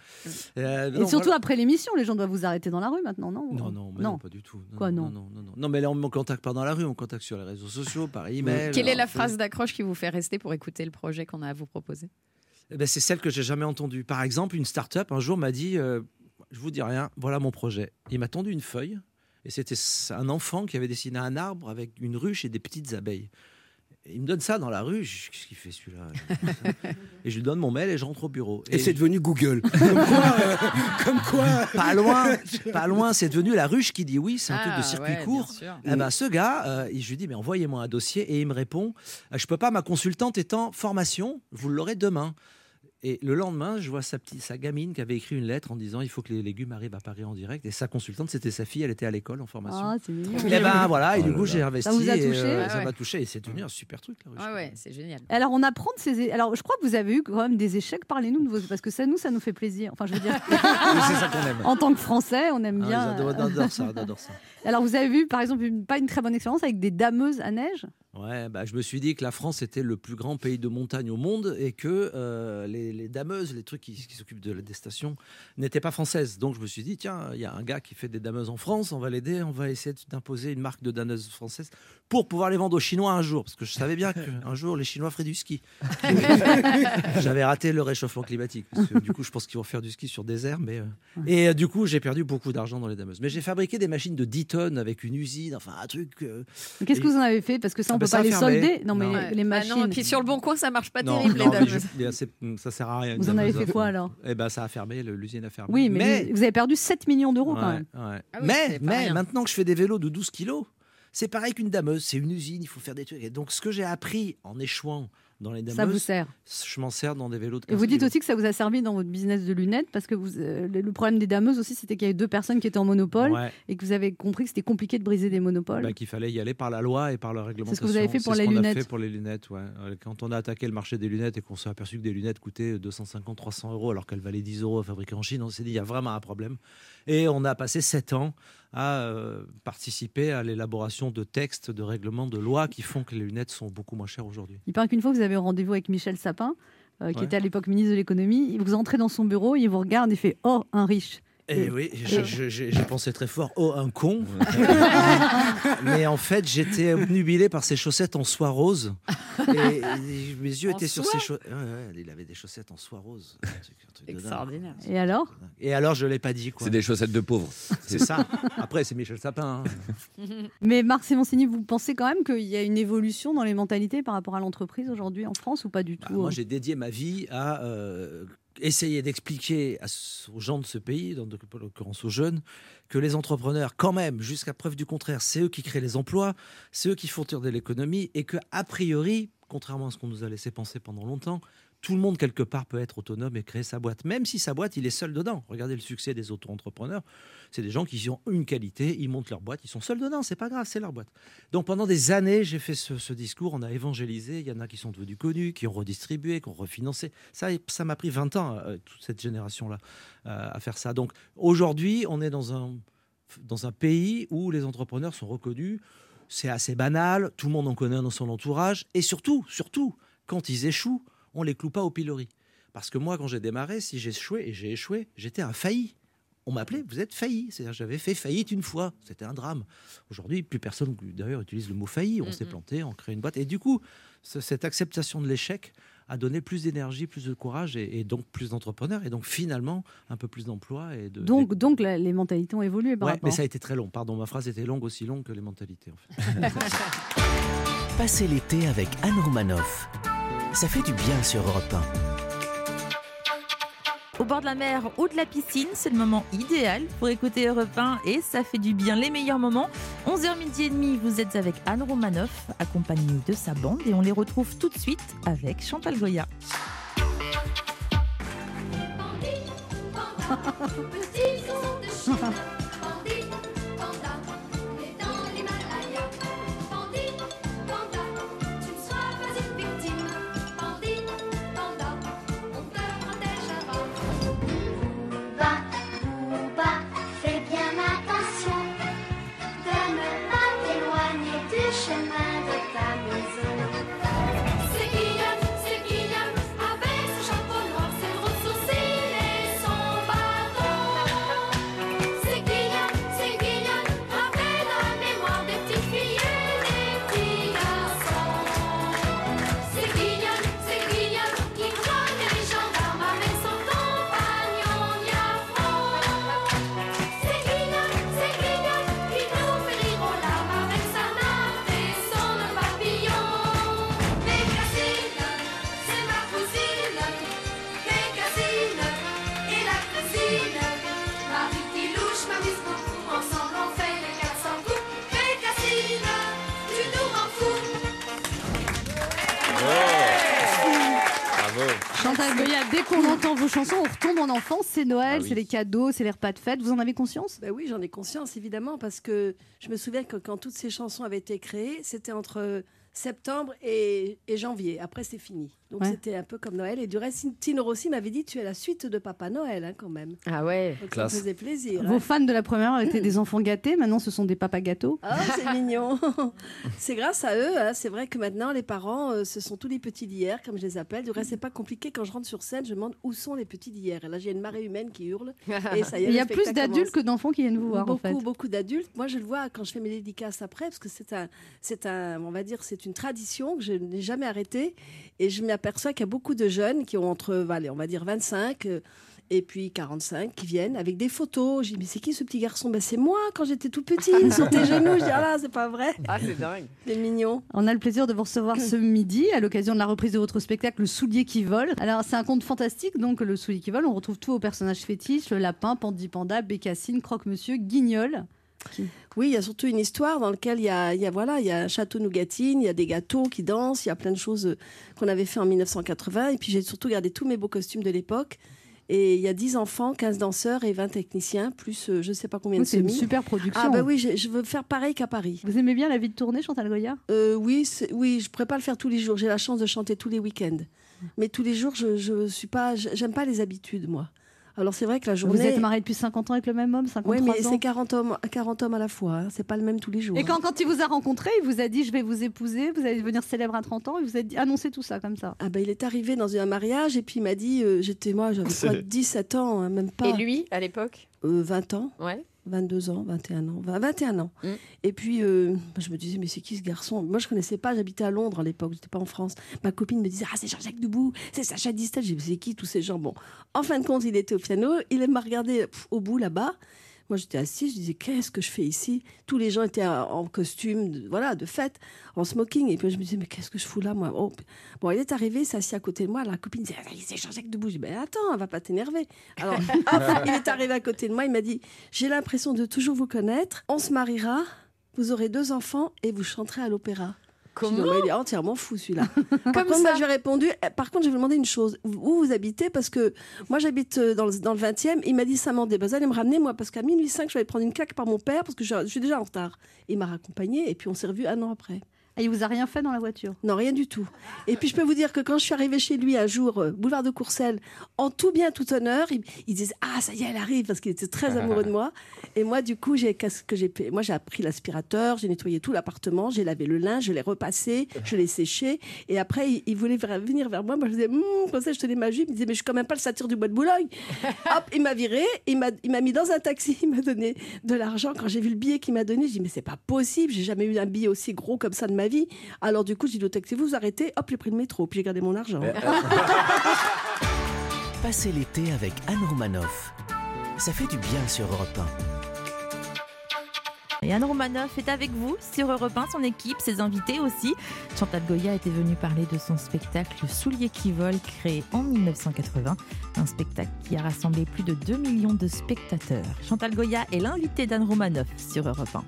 Speaker 8: Euh,
Speaker 4: Et
Speaker 8: non,
Speaker 4: surtout
Speaker 8: voilà.
Speaker 4: après l'émission, les gens doivent vous arrêter dans la rue maintenant, non
Speaker 8: Non, non, mais non, pas du tout.
Speaker 4: Quoi, non
Speaker 8: non, non, non, non. Non, mais là, on me contacte pas dans la rue, on me contacte sur les réseaux sociaux, par email.
Speaker 1: Quelle est la phrase d'accroche qui vous fait rester pour écouter le projet qu'on a à vous proposer
Speaker 8: Eh ben, c'est celle que j'ai jamais entendue. Par exemple, une start-up un jour m'a dit euh, Je vous dis rien, voilà mon projet. Il m'a tendu une feuille. Et c'était un enfant qui avait dessiné un arbre avec une ruche et des petites abeilles. Et il me donne ça dans la rue. je Qu'est-ce qu'il fait celui-là Et je lui donne mon mail et je rentre au bureau.
Speaker 9: Et c'est devenu Google. Comme quoi, euh, comme quoi.
Speaker 8: Pas loin, pas loin, c'est devenu la ruche qui dit oui, c'est un truc
Speaker 1: Ah,
Speaker 8: de circuit
Speaker 1: ouais, bien
Speaker 8: court. Eh ben, ce gars, euh, je lui dis mais envoyez-moi un dossier et il me répond euh, je peux pas, ma consultante est en formation, vous l'aurez demain. Et le lendemain, je vois sa petite, sa gamine qui avait écrit une lettre en disant il faut que les légumes arrivent à Paris en direct. Et sa consultante, c'était sa fille, elle était à l'école en formation.
Speaker 4: Ah, c'est mignon.
Speaker 8: et ben voilà, et
Speaker 5: Oh
Speaker 8: du
Speaker 5: là
Speaker 8: coup
Speaker 5: là.
Speaker 8: j'ai investi.
Speaker 4: Ça vous a
Speaker 8: et,
Speaker 4: touché
Speaker 8: euh,
Speaker 1: Ouais,
Speaker 8: Ça
Speaker 1: ouais.
Speaker 8: m'a touché et c'est devenu un super truc. La ruche.
Speaker 1: Ouais, ouais, c'est génial.
Speaker 4: Alors, on apprend de ces. Alors, je crois que vous avez eu quand même des échecs. Parlez-nous de vos. Parce que ça, nous, ça nous fait plaisir. Enfin, je veux dire,
Speaker 8: c'est ça qu'on aime.
Speaker 4: en tant que Français, on aime
Speaker 8: Ah,
Speaker 4: bien.
Speaker 8: j'adore-
Speaker 4: euh,
Speaker 8: j'adore ça, j'adore ça.
Speaker 4: Alors, vous avez vu, par exemple, une- pas une très bonne expérience avec des dameuses à neige?
Speaker 8: Ouais, bah, je me suis dit que la France était le plus grand pays de montagne au monde et que euh, les, les dameuses, les trucs qui, qui s'occupent de la des stations, n'étaient pas françaises. Donc je me suis dit, tiens, il y a un gars qui fait des dameuses en France, on va l'aider, on va essayer d'imposer une marque de dameuses françaises pour pouvoir les vendre aux Chinois un jour. Parce que je savais bien qu'un jour, les Chinois feraient du ski. J'avais raté le réchauffement climatique. Parce que, du coup, je pense qu'ils vont faire du ski sur désert. Mais, euh, Et euh, du coup, j'ai perdu beaucoup d'argent dans les dameuses. Mais j'ai fabriqué des machines de 10 tonnes avec une usine, enfin un truc.
Speaker 4: Qu'est-ce que vous en avez fait? Parce que ça, peut
Speaker 8: bah,
Speaker 4: pas les solder. Non, mais
Speaker 8: Non.
Speaker 4: les
Speaker 1: Ah
Speaker 4: machines.
Speaker 1: non, et puis sur le bon coin, ça marche pas
Speaker 8: Non,
Speaker 1: terrible,
Speaker 8: non,
Speaker 1: les dameuses.
Speaker 8: je- ça sert à rien.
Speaker 4: Vous en avez fait quoi alors?
Speaker 8: Eh ben, ça a fermé, l'usine a fermé.
Speaker 4: Oui, mais, vous, vous avez perdu 7 millions d'euros quand même.
Speaker 8: ouais.
Speaker 1: Ah oui,
Speaker 8: mais mais maintenant que je fais des vélos de 12 kilos, c'est pareil qu'une dameuse. C'est une usine, il faut faire des trucs. Et donc, ce que j'ai appris en échouant dans les
Speaker 4: Ça vous sert.
Speaker 8: je m'en sers dans des vélos de 15
Speaker 4: Et vous dites
Speaker 8: kilos.
Speaker 4: aussi que ça vous a servi dans votre business de lunettes parce que vous, euh, le problème des dameuses aussi, c'était qu'il y avait deux personnes qui étaient en monopole
Speaker 8: Ouais,
Speaker 4: et que vous avez compris que c'était compliqué de briser des monopoles.
Speaker 8: bah, qu'il fallait y aller par la loi et par la réglementation.
Speaker 4: que vous avez fait pour
Speaker 8: ce
Speaker 4: les
Speaker 8: qu'on a
Speaker 4: lunettes.
Speaker 8: fait pour les lunettes, ouais. Euh, Quand on a attaqué le marché des lunettes et qu'on s'est aperçu que des lunettes coûtaient 250-300 euros alors qu'elles valaient 10 euros à fabriquer en Chine, on s'est dit il y a vraiment un problème. Et on a passé 7 ans à euh, participer à l'élaboration de textes, de règlements, de lois qui font que les lunettes sont beaucoup moins chères aujourd'hui.
Speaker 4: Il paraît qu'une fois, vous avez rendez-vous avec Michel Sapin, euh, qui
Speaker 8: Ouais.
Speaker 4: était à l'époque ministre de l'économie. Vous entrez dans son bureau, il vous regarde et fait Oh, un riche.
Speaker 8: Et
Speaker 4: Et-
Speaker 8: oui, j'ai pensé très fort, oh un con. Mais en fait, j'étais obnubilé par ses chaussettes en soie rose. Et, et mes yeux
Speaker 1: En
Speaker 8: étaient sur ses chaussettes. il avait des chaussettes en soie rose. Un truc- un truc de dingue.
Speaker 1: Extraordinaire.
Speaker 4: Et alors?
Speaker 8: Et alors, je l'ai pas dit quoi.
Speaker 5: C'est des chaussettes de pauvres.
Speaker 8: C'est ça. Après, c'est Michel Sapin. hein.
Speaker 4: Mais Marc Simoncini, vous pensez quand même qu'il y a une évolution dans les mentalités par rapport à l'entreprise aujourd'hui en France ou pas du
Speaker 8: Bah,
Speaker 4: tout
Speaker 8: moi,
Speaker 4: euh?
Speaker 8: j'ai dédié ma vie à euh, essayer d'expliquer aux gens de ce pays, dans en l'occurrence aux jeunes, que les entrepreneurs, quand même, jusqu'à preuve du contraire, c'est eux qui créent les emplois, c'est eux qui font tourner l'économie, et que a priori, contrairement à ce qu'on nous a laissé penser pendant longtemps, tout le monde quelque part peut être autonome et créer sa boîte, même si sa boîte, il est seul dedans. Regardez le succès des auto-entrepreneurs, c'est des gens qui ont une qualité, ils montent leur boîte, ils sont seuls dedans, c'est pas grave, c'est leur boîte. Donc pendant des années, j'ai fait ce, discours, on a évangélisé, il y en a qui sont devenus connus, qui ont redistribué, qui ont refinancé. Ça, ça m'a pris 20 ans, euh, toute cette génération-là, euh, à faire ça. Donc aujourd'hui, on est dans un, dans un pays où les entrepreneurs sont reconnus, c'est assez banal, tout le monde en connaît dans son entourage, et surtout, surtout, quand ils échouent, on les cloue pas au pilori. Parce que moi, quand j'ai démarré, si j'ai échoué, et j'ai échoué, j'étais un failli. On m'appelait, vous êtes failli. C'est-à-dire, j'avais fait faillite une fois. C'était un drame. Aujourd'hui, plus personne, d'ailleurs, utilise le mot failli. On s'est planté, on crée une boîte. Et du coup, ce- cette acceptation de l'échec a donné plus d'énergie, plus de courage et, et donc plus d'entrepreneurs. Et donc, finalement, un peu plus d'emplois. De,
Speaker 4: Donc, donc la- les mentalités ont évolué par
Speaker 8: Ouais,
Speaker 4: rapport.
Speaker 8: mais ça a été très long. Pardon, ma phrase était longue, aussi longue que les mentalités. En fait.
Speaker 2: Passez l'été avec Anne Romanoff. Ça fait du bien sur Europe 1.
Speaker 3: Au bord de la mer ou de la piscine, c'est le moment idéal pour écouter Europe 1 et ça fait du bien les meilleurs moments. 11h midi et demi, vous êtes avec Anne Romanoff, accompagnée de sa bande et on les retrouve tout de suite avec Chantal Goya.
Speaker 4: Qu'on entend vos chansons, on retombe en enfance. C'est Noël,
Speaker 10: Ah oui.
Speaker 4: c'est les cadeaux, c'est les repas de fête. Vous en avez conscience?
Speaker 10: Ben oui, j'en ai conscience, évidemment, parce que je me souviens que quand toutes ces chansons avaient été créées, c'était entre septembre et, et janvier. Après, c'est fini. Donc,
Speaker 4: Ouais.
Speaker 10: c'était un peu comme Noël. Et du reste, Tino Rossi m'avait dit Tu es la suite de Papa Noël, hein, quand même.
Speaker 1: Ah ouais.
Speaker 10: Donc,
Speaker 8: Classe.
Speaker 10: ça me faisait plaisir.
Speaker 4: Vos
Speaker 10: hein.
Speaker 4: fans de la première heure étaient des enfants gâtés. Maintenant, ce sont des papas gâteaux.
Speaker 10: Ah, c'est mignon. c'est grâce à eux. hein. C'est vrai que maintenant, les parents, euh, ce sont tous les petits d'hier, comme je les appelle. Du reste, c'est pas compliqué. Quand je rentre sur scène, je me demande où sont les petits d'hier. Et là, j'ai une marée humaine qui hurle. Et ça y est,
Speaker 4: Il y a plus d'adultes que d'enfants qui viennent vous voir,
Speaker 10: beaucoup,
Speaker 4: en fait.
Speaker 10: beaucoup d'adultes. Moi, je le vois quand je fais mes dédicaces après, parce que c'est un, c'est un, on va dire, c'est une tradition que je n'ai jamais arrêtée. Et je m'aperçois qu'il y a beaucoup de jeunes qui ont entre, allez, on va dire 25 euh, et puis 45 qui viennent avec des photos. Je dis, mais c'est qui ce petit garçon? Ben, C'est moi quand j'étais tout petit, sur tes genoux. Je dis, ah là, c'est pas vrai.
Speaker 1: Ah, c'est dingue.
Speaker 10: C'est mignon.
Speaker 4: On a le plaisir de vous recevoir ce midi à l'occasion de la reprise de votre spectacle Le Soulier qui vole. Alors c'est un conte fantastique, donc Le Soulier qui vole. On retrouve tous vos personnages fétiches le lapin, Pandi Panda, Bécassine, Croque-Monsieur, Guignol.
Speaker 10: Oui, il y a surtout une histoire dans laquelle il y a, il y a, voilà, il y a un château nougatine, il y a des gâteaux qui dansent, il y a plein de choses euh, qu'on avait fait en 1980. Et puis j'ai surtout gardé tous mes beaux costumes de l'époque. Et il y a 10 enfants, 15 danseurs et 20 techniciens, plus euh, je ne sais pas combien
Speaker 4: Oui,
Speaker 10: de
Speaker 4: c'est une super production.
Speaker 10: Ah bah oui, je, je veux faire pareil qu'à Paris.
Speaker 4: Vous aimez bien la vie de tournée, Chantal Goya?
Speaker 10: Euh, oui, oui, je pourrais pas le faire tous les jours. J'ai la chance de chanter tous les week-ends. Mais tous les jours, je, je suis pas, j'aime pas les habitudes, moi. Alors c'est vrai que la journée.
Speaker 4: Vous êtes marié depuis 50 ans avec le même homme, 53
Speaker 10: Oui, mais
Speaker 4: ans
Speaker 10: c'est 40 hommes, 40 hommes à la fois. hein. C'est pas le même tous les jours.
Speaker 4: Et
Speaker 10: hein.
Speaker 4: quand, quand il vous a rencontré, il vous a dit je vais vous épouser, vous allez devenir célèbre à 30 ans, il vous a dit annoncé tout ça comme ça.
Speaker 10: Ah bah, il est arrivé dans un mariage et puis il m'a dit, euh, j'étais moi, j'avais quoi, 17 ans, hein, même pas.
Speaker 1: Et lui, à l'époque?
Speaker 10: Euh, 20 ans,
Speaker 1: Ouais.
Speaker 10: 22 ans, 21 ans, 20, 21 ans.
Speaker 1: Mm.
Speaker 10: Et puis euh, je me disais, mais c'est qui ce garçon? Moi je connaissais pas, j'habitais à Londres à l'époque, j'étais pas en France. Ma copine me disait, ah c'est Jean-Jacques Debout, c'est Sacha Distel. J'ai dit, c'est qui tous ces gens? Bon, en fin de compte, il était au piano, il m'a regardé pff, au bout là-bas. Moi, j'étais assise, je disais, qu'est-ce que je fais ici? Tous les gens étaient en costume, de, voilà, de fête, en smoking. Et puis, je me disais, mais qu'est-ce que je fous là, moi? Oh, Bon, il est arrivé, il s'est assis à côté de moi. La copine disait, ah, c'est Jean-Jacques Debout. Je dis, ben attends, on va pas t'énerver. Alors, il est arrivé à côté de moi, il m'a dit, j'ai l'impression de toujours vous connaître. On se mariera, vous aurez deux enfants et vous chanterez à l'opéra. Il est entièrement fou celui-là. Par
Speaker 1: Comme
Speaker 10: contre, moi,
Speaker 1: ça.
Speaker 10: j'ai répondu. eh, Par contre, je vais demander une chose. Où vous habitez Parce que moi, j'habite euh, dans le, dans le 20e. Il m'a dit ben, vous allez me ramener, moi, parce qu'à minuit 5, je vais prendre une claque par mon père, parce que je, je suis déjà en retard. Il m'a raccompagné, et puis on s'est revus un an après.
Speaker 4: Et il vous a rien fait dans la voiture?
Speaker 10: Non, rien du tout. Et puis, je peux vous dire que quand je suis arrivée chez lui un jour, euh, boulevard de Courcelles, en tout bien, tout honneur, il, il disait Ah, ça y est, elle arrive, parce qu'il était très amoureux de moi. Et moi, du coup, j'ai que j'ai Moi, j'ai appris l'aspirateur, j'ai nettoyé tout l'appartement, j'ai lavé le linge, je l'ai repassé, je l'ai séché. Et après, il, il voulait venir vers moi. Moi, je disais Hum, Comme ça, je tenais ma jupe. Il disait Mais je suis quand même pas le satyre du bois de Boulogne. Hop, il m'a viré, il m'a il m'a mis dans un taxi, il m'a donné de l'argent. Quand j'ai vu le billet qu'il m'a donné, je dis Mais c'est pas possible, j'ai jamais eu un billet aussi gros comme ça de ma vie. Alors, du coup, je dis au taxi Vous vous arrêtez, hop, j'ai pris le métro, puis j'ai gardé mon argent.
Speaker 2: Passez l'été avec Anne Romanoff. Ça fait du bien sur Europe
Speaker 3: Et Anne Romanoff est avec vous sur Europe 1, son équipe, ses invités aussi. Chantal Goya était venue parler de son spectacle Le Soulier qui vole, créé en 1980. Un spectacle qui a rassemblé plus de 2 millions de spectateurs. Chantal Goya est l'invité d'Anne Romanoff sur Europe 1.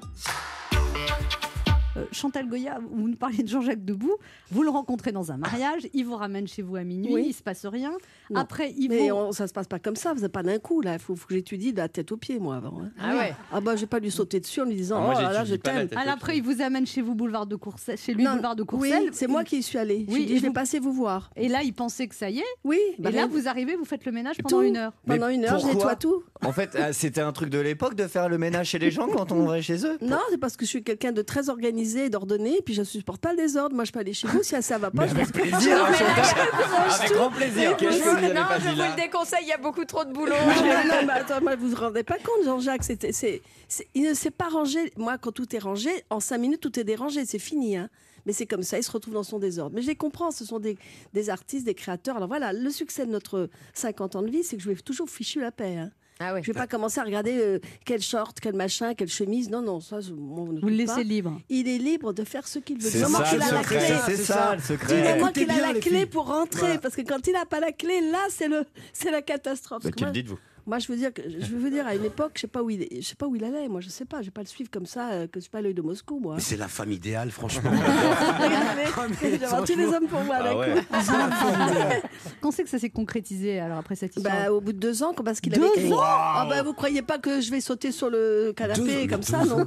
Speaker 4: Chantal Goya, vous nous parliez de Jean-Jacques Debout, vous le rencontrez dans un mariage, il vous ramène chez vous à minuit,
Speaker 10: Oui.
Speaker 4: il se passe rien.
Speaker 10: Non.
Speaker 4: Après, il
Speaker 10: Mais
Speaker 4: vous...
Speaker 10: on- ça se passe pas comme ça, vous pas d'un coup là. Il faut, faut que j'étudie de la tête aux pieds moi avant. hein.
Speaker 1: Ah ouais.
Speaker 10: Ah bah je vais pas lui sauter dessus en lui disant
Speaker 7: Ah, moi,
Speaker 10: oh là là je t'aime.
Speaker 4: après, il vous amène chez vous boulevard de Courcelles, chez lui
Speaker 10: Non,
Speaker 4: boulevard de
Speaker 10: Oui,
Speaker 4: Courcelles.
Speaker 10: c'est moi qui y suis allée.
Speaker 4: Oui,
Speaker 10: dit,
Speaker 4: et
Speaker 10: je vais
Speaker 4: vous-
Speaker 10: passer vous voir.
Speaker 4: Et là, il pensait que ça y est.
Speaker 10: Oui.
Speaker 4: Et
Speaker 10: bah,
Speaker 4: là, vous arrivez, vous faites le ménage
Speaker 10: Tout.
Speaker 4: pendant une heure.
Speaker 5: Mais
Speaker 10: pendant une heure, je
Speaker 5: pourquoi
Speaker 10: nettoie tout.
Speaker 5: En fait, euh, c'était un truc de l'époque de faire le ménage chez les gens quand on va chez eux.
Speaker 10: Non, c'est parce que je suis quelqu'un de très organisé et d'ordonné, et puis je ne supporte pas le désordre. Moi, je peux aller chez vous si ça va pas. je
Speaker 5: avec
Speaker 10: vais-
Speaker 5: plaisir, Avec grand plaisir. Qu'est-ce que vous avez
Speaker 1: non,
Speaker 5: pas
Speaker 1: je
Speaker 5: dit
Speaker 1: vous
Speaker 5: là
Speaker 1: le déconseille, il y a beaucoup trop de boulot.
Speaker 10: non, non, mais attends, moi, vous vous rendez pas compte, Jean-Jacques. c'était- c'est- c'est- il ne s'est pas rangé. Moi, quand tout est rangé, en cinq minutes, tout est dérangé. C'est fini. Hein. Mais c'est comme ça, il se retrouve dans son désordre. Mais je les comprends, ce sont des, des artistes, des créateurs. Alors voilà, le succès de notre 50 ans de vie, c'est que je vais toujours fichu la paix. Hein.
Speaker 1: Ah ouais.
Speaker 10: Je vais pas commencer à regarder euh, quel short, quel machin, quelle chemise. Non, non, ça, m'en occupe
Speaker 4: Vous le
Speaker 10: pas.
Speaker 4: laissez libre.
Speaker 10: Il est libre de faire ce qu'il veut.
Speaker 5: C'est
Speaker 10: Du
Speaker 5: ça,
Speaker 10: qu'il
Speaker 5: le
Speaker 10: a la
Speaker 5: secret.
Speaker 10: clé.
Speaker 5: C'est ça, le
Speaker 10: Du
Speaker 5: secret.
Speaker 10: moment
Speaker 9: Écoutez
Speaker 10: qu'il a la clé
Speaker 9: filles.
Speaker 10: pour rentrer,
Speaker 9: Voilà.
Speaker 10: parce que quand il n'a pas la clé, là, c'est le, c'est la catastrophe.
Speaker 5: Bah,
Speaker 10: Parce que
Speaker 5: qui le
Speaker 10: moi,
Speaker 5: dites-vous
Speaker 10: Moi, je veux dire, que, je veux dire, à une époque, je sais pas où il, est- je sais pas où il allait. Moi, je sais pas. Je vais pas le suivre comme ça, euh, que je suis pas l'œil de Moscou, moi.
Speaker 9: Mais c'est la femme idéale, franchement.
Speaker 10: Regardez,
Speaker 9: Ah,
Speaker 10: tous les hommes pour moi.
Speaker 9: Ah ouais.
Speaker 10: coup.
Speaker 4: Quand c'est que ça s'est concrétisé alors après cette histoire?
Speaker 10: Bah, au bout de deux ans, parce qu'il avait écrit.
Speaker 4: ans?
Speaker 10: Ah bah, vous croyez pas que je vais sauter sur le canapé
Speaker 1: Deux-
Speaker 10: comme ça, non?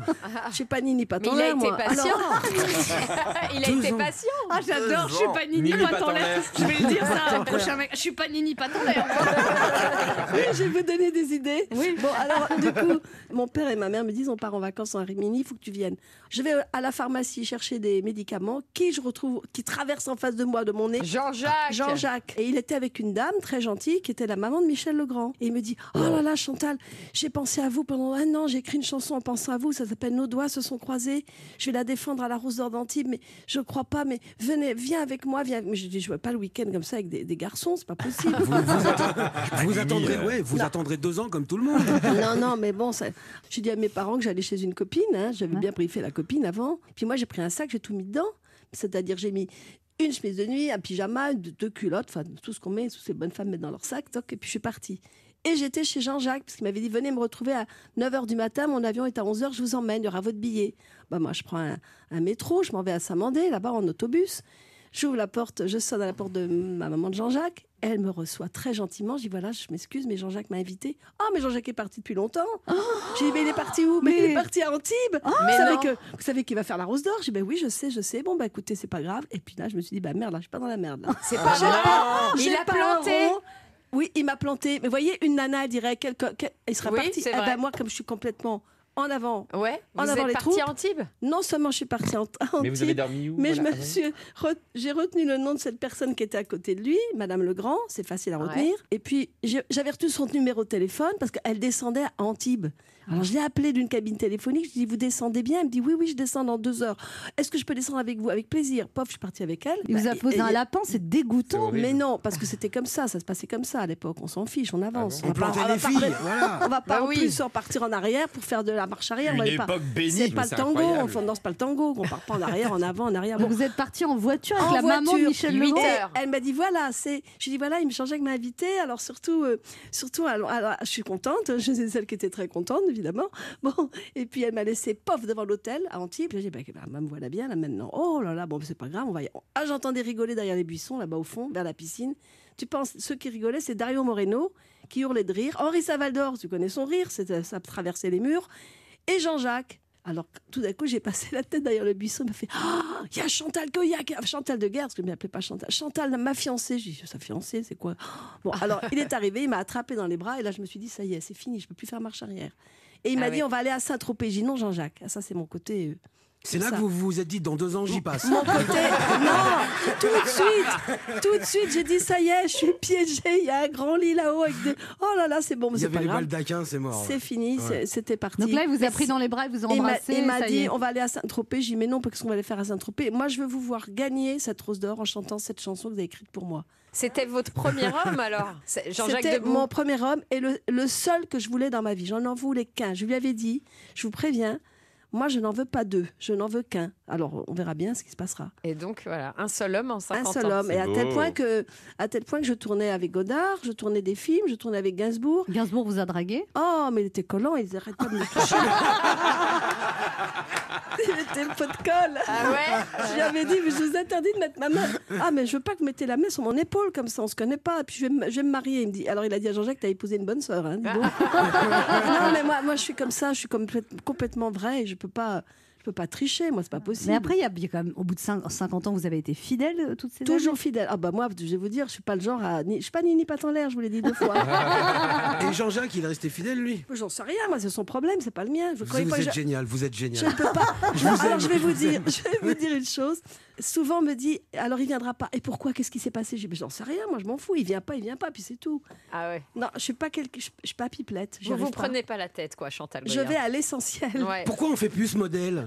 Speaker 10: Je suis pas Nini, pas
Speaker 1: Mais il a été patient.
Speaker 10: Alors-
Speaker 1: il a
Speaker 10: Deux
Speaker 1: été
Speaker 10: ans.
Speaker 1: patient.
Speaker 4: Ah, j'adore, je suis pas Nini, pas. Je vais le dire ça prochain mec. Je suis pas Nini, pas tant l'air.
Speaker 10: Oui, je vais vous donner des idées. Bon, alors, du coup, mon père et ma mère me disent on part en vacances en Rimini, il faut que tu viennes. Je vais à la pharmacie chercher des médicaments qui je retrouve, qui traverse en face de moi, de mon nez.
Speaker 1: Jean-Jacques.
Speaker 10: Jean-Jacques. Et il était avec une dame très gentille qui était la maman de Michel Legrand. Et il me dit Oh là là, Chantal, j'ai pensé à vous pendant un an, j'ai écrit une chanson en pensant à vous, ça s'appelle Nos doigts se sont croisés. Je vais la défendre à la Rose d'Or d'Antibes, mais je crois pas, mais venez, viens avec moi, viens. Mais je dis Je ne pas le week-end comme ça avec des, des garçons, c'est pas possible.
Speaker 9: Vous, vous attendrez, vous attendrez,
Speaker 10: euh,
Speaker 9: ouais, vous
Speaker 10: non.
Speaker 9: Attendrez deux ans comme tout le monde.
Speaker 10: non, non, mais bon, ça... j'ai dit à mes parents que j'allais chez une copine. hein, J'avais bien briefé la copine avant. Puis moi, j'ai pris un sac, j'ai tout mis dedans. C'est-à-dire, j'ai mis une chemise de nuit, un pyjama, deux, deux culottes, enfin, tout ce qu'on met, toutes ces bonnes femmes mettent dans leur sac. toc, et puis, je suis partie. Et j'étais chez Jean-Jacques, parce qu'il m'avait dit Venez me retrouver à 9h du matin, mon avion est à 11h, je vous emmène, il y aura votre billet. Bah, moi, je prends un, un métro, je m'en vais à Saint-Mandé, là-bas, en autobus. J'ouvre la porte, je sonne à la porte de ma maman de Jean-Jacques. Elle me reçoit très gentiment. Je dis voilà, je m'excuse, mais Jean-Jacques m'a invité. Oh, mais Jean-Jacques est parti depuis longtemps. J'ai dit mais il est parti où? Mais il est parti à Antibes. vous,
Speaker 1: Mais
Speaker 10: savez que, vous savez qu'il va faire la rose d'or? J'ai dit ben oui, je sais, je sais. Bon, bah écoutez, c'est pas grave. Et puis là, je me suis dit bah merde, là, je suis pas dans la merde. là.
Speaker 1: C'est pas vrai.
Speaker 10: pas-
Speaker 1: Il
Speaker 10: j'ai
Speaker 1: a planté.
Speaker 10: Oui, il m'a planté. Mais voyez, une nana elle dirait quel- il sera
Speaker 1: Oui,
Speaker 10: parti. Eh ben, moi, comme je suis complètement en avant.
Speaker 1: Ouais,
Speaker 10: en
Speaker 1: vous
Speaker 10: avant
Speaker 1: êtes
Speaker 10: les
Speaker 1: parti
Speaker 10: troupes.
Speaker 1: à Antibes
Speaker 10: Non seulement je suis partie en, à
Speaker 11: Mais vous avez
Speaker 10: Antibes,
Speaker 11: dormi où,
Speaker 10: Mais
Speaker 11: voilà,
Speaker 10: je me
Speaker 11: avant
Speaker 10: suis re- j'ai retenu le nom de cette personne qui était à côté de lui, Madame Legrand, c'est facile à retenir. Et puis j'avais retenu son numéro de téléphone parce qu'elle descendait à Antibes. Alors je l'ai appelée d'une cabine téléphonique, je lui ai dit vous descendez bien, elle me dit oui oui je descends dans deux heures. Est-ce que je peux descendre avec vous Avec plaisir? Pof, je suis partie avec elle.
Speaker 4: Il vous a
Speaker 10: Bah,
Speaker 4: posé
Speaker 10: et-
Speaker 4: un
Speaker 10: et-
Speaker 4: lapin, c'est dégoûtant.
Speaker 10: mais non, parce que c'était comme ça, ça se passait comme ça à l'époque. On s'en fiche, on avance.
Speaker 9: On
Speaker 10: va pas-
Speaker 9: plantait
Speaker 10: va pas-
Speaker 9: voilà.
Speaker 10: On va pas
Speaker 1: Bah
Speaker 10: en
Speaker 1: oui.
Speaker 10: plus en partir en arrière pour faire de la marche arrière.
Speaker 11: Une
Speaker 10: on pas-
Speaker 11: époque bénie,
Speaker 10: C'est pas le tango,
Speaker 11: incroyable.
Speaker 10: on danse pas le tango, on part pas en arrière, en avant, en arrière. Bon.
Speaker 4: vous êtes parti en voiture avec
Speaker 10: En
Speaker 4: la maman de Michel Legrand.
Speaker 10: Elle m'a dit voilà, c'est. J'ai dit voilà, il me changeait que m'a invité. Alors surtout, euh, surtout, alors, alors, je suis contente. Je suis celle qui était très contente, évidemment. Bon, et puis elle m'a laissé pof devant l'hôtel à Antibes. J'ai dit bah, bah, me voilà bien là maintenant. Oh là là, bon c'est pas grave, on va. Y... Ah j'entendais rigoler derrière les buissons là-bas au fond, vers la piscine. Tu penses ceux qui rigolaient, c'est Dario Moreno qui hurlait de rire. Henri Savaldor, tu connais son rire, ça traversait les murs. Et Jean-Jacques. Alors, tout d'un coup, j'ai passé la tête derrière le buisson. Il m'a fait Ah, il y a Chantal Goyac, Chantal de Guerre, parce que je ne m'appelais pas Chantal. Chantal, ma fiancée. J'ai dit Sa fiancée, c'est quoi? Bon, alors, il est arrivé, il m'a attrapé dans les bras, et là, je me suis dit Ça y est, c'est fini, je ne peux plus faire marche arrière. Et il
Speaker 1: Ah
Speaker 10: m'a dit On va aller à Saint-Tropez. J'ai Non, Jean-Jacques. Ah, ça, c'est mon côté.
Speaker 9: C'est là
Speaker 10: ça.
Speaker 9: que vous vous êtes dit dans deux ans j'y passe.
Speaker 10: Mon côté. non, tout de suite. Tout de suite, j'ai dit Ça y est, je suis piégée. Il y a un grand lit là-haut avec des. Oh là là, c'est bon, mais
Speaker 9: Il y
Speaker 10: c'est
Speaker 9: avait
Speaker 10: pas
Speaker 9: les
Speaker 10: grave.
Speaker 9: baldaquins, c'est mort.
Speaker 10: C'est fini,
Speaker 9: Ouais.
Speaker 10: c'est- c'était parti.
Speaker 4: Donc là, il vous a pris dans les bras, il vous a embrassé.
Speaker 10: Il m'a dit on va aller à Saint-Tropez. J'ai dit mais non, qu'est-ce qu'on va aller faire à Saint-Tropez Moi, je veux vous voir gagner cette rose d'or en chantant cette chanson que vous avez écrite pour moi.
Speaker 1: C'était votre premier homme alors C'est
Speaker 10: C'était mon premier homme et le, le seul que je voulais dans ma vie. J'en en voulais qu'un. Je lui avais dit, je vous préviens, moi je n'en veux pas deux, je n'en veux qu'un. Alors on verra bien ce qui se passera.
Speaker 1: Et donc voilà, un seul homme en 50
Speaker 10: Un
Speaker 1: ans.
Speaker 10: seul homme. Et à tel, point que, à tel point que je tournais avec Godard, je tournais des films, je tournais avec Gainsbourg.
Speaker 4: Gainsbourg vous a dragué?
Speaker 10: Oh, mais il était collant, il n'arrête pas de me toucher. il était le pot de colle.
Speaker 1: Ah ouais?
Speaker 10: Je lui avais dit, mais je vous interdis de mettre ma main. Ah, mais je veux pas que vous mettez la main sur mon épaule comme ça, on se connaît pas. Puis je vais, me- je vais me marier. Il me dit, alors il a dit à Jean-Jacques, t'as épousé une bonne sœur. Hein, dis donc. non, mais moi, moi, je suis comme ça, je suis complète- complètement vraie et je peux pas. Je peux pas tricher, moi, c'est pas possible.
Speaker 4: Mais après, il y a bien quand même, au bout de cin- 50 ans, vous avez été fidèle euh, toutes ces
Speaker 10: Toujours
Speaker 4: années
Speaker 10: fidèle. Ah bah moi, je vais vous dire, je suis pas le genre à... ni- Je suis pas Nini pas en l'air, je vous l'ai dit deux fois.
Speaker 9: Et Jean-Jacques, il est resté fidèle, lui?
Speaker 10: J'en sais rien, moi, c'est son problème, c'est pas le mien. Vous,
Speaker 9: Vous,
Speaker 10: croyez
Speaker 9: vous
Speaker 10: pas que
Speaker 9: êtes
Speaker 10: je-
Speaker 9: génial, vous êtes
Speaker 10: Je
Speaker 9: génial.
Speaker 10: ne peux pas.
Speaker 9: Je vous
Speaker 10: alors
Speaker 9: aime,
Speaker 10: je vais
Speaker 9: je
Speaker 10: vous
Speaker 9: vous
Speaker 10: dire,
Speaker 9: aime.
Speaker 10: je vais vous dire une chose. Souvent on me dit, alors il viendra pas. Et pourquoi? Qu'est-ce qui s'est passé? Je dis, mais j'en sais rien. Moi je m'en fous. Il vient pas, il vient pas. Puis c'est tout.
Speaker 1: Ah ouais.
Speaker 10: Non, je suis pas quelque, je, je suis pas pipelette.
Speaker 1: Vous vous
Speaker 10: pas.
Speaker 1: prenez pas la tête quoi, Chantal.
Speaker 10: Je vais à l'essentiel.
Speaker 1: Ouais.
Speaker 9: Pourquoi on fait plus ce modèle?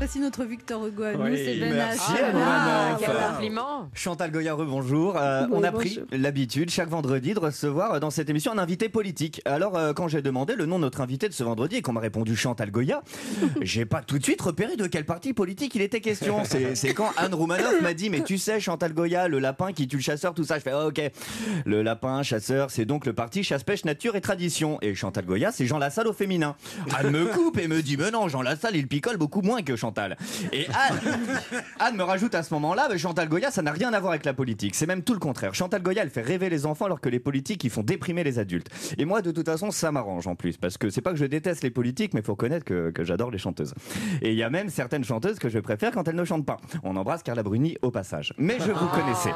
Speaker 4: Voici notre Victor Hugo à nous,
Speaker 5: Oui,
Speaker 4: c'est Ben
Speaker 5: merci,
Speaker 4: H. Ah.
Speaker 1: Compliment.
Speaker 5: Chantal Goya, bonjour.
Speaker 10: Oui,
Speaker 5: on a pris l'habitude chaque vendredi de recevoir euh, dans cette émission un invité politique. Alors euh, quand j'ai demandé le nom de notre invité de ce vendredi et qu'on m'a répondu Chantal Goya, j'ai pas tout de suite repéré de quel parti politique il était question. C'est quand Anne Roumanoff m'a dit mais tu sais Chantal Goya, le lapin qui tue le chasseur, tout ça. Je fais Ah, ok. Le lapin chasseur, c'est donc le parti chasse pêche nature et tradition. Et Chantal Goya, c'est Jean Lassalle au féminin. Anne me coupe et me dit mais non Jean Lassalle il picole beaucoup moins que Chantal. Et Anne, Anne me rajoute à ce moment-là, Chantal Goya, ça n'a rien à voir avec la politique. C'est même tout le contraire. Chantal Goya, elle fait rêver les enfants alors que les politiques, ils font déprimer les adultes. Et moi, de toute façon, ça m'arrange en plus. Parce que c'est pas que je déteste les politiques, mais il faut reconnaître que, que j'adore les chanteuses. Et il y a même certaines chanteuses que je préfère quand elles ne chantent pas. On embrasse Carla Bruni au passage. Mais je vous connaissais.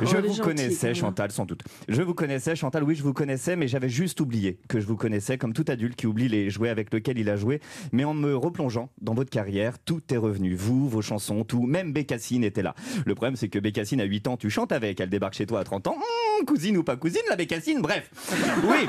Speaker 5: Je
Speaker 10: Oh, est
Speaker 5: vous connaissais. Chantal, sans doute. Je vous connaissais, Chantal, oui, je vous connaissais, mais j'avais juste oublié que je vous connaissais comme tout adulte qui oublie les jouets avec lesquels il a joué. Mais en me replongeant dans votre carrière, tout est revenu. Vous, vos chansons, tout. Même Bécassine était là. Le problème, c'est que Bécassine, à 8 ans, tu chantes avec. Elle débarque chez toi à 30 ans. Hum, cousine ou pas cousine, la Bécassine, bref. Oui.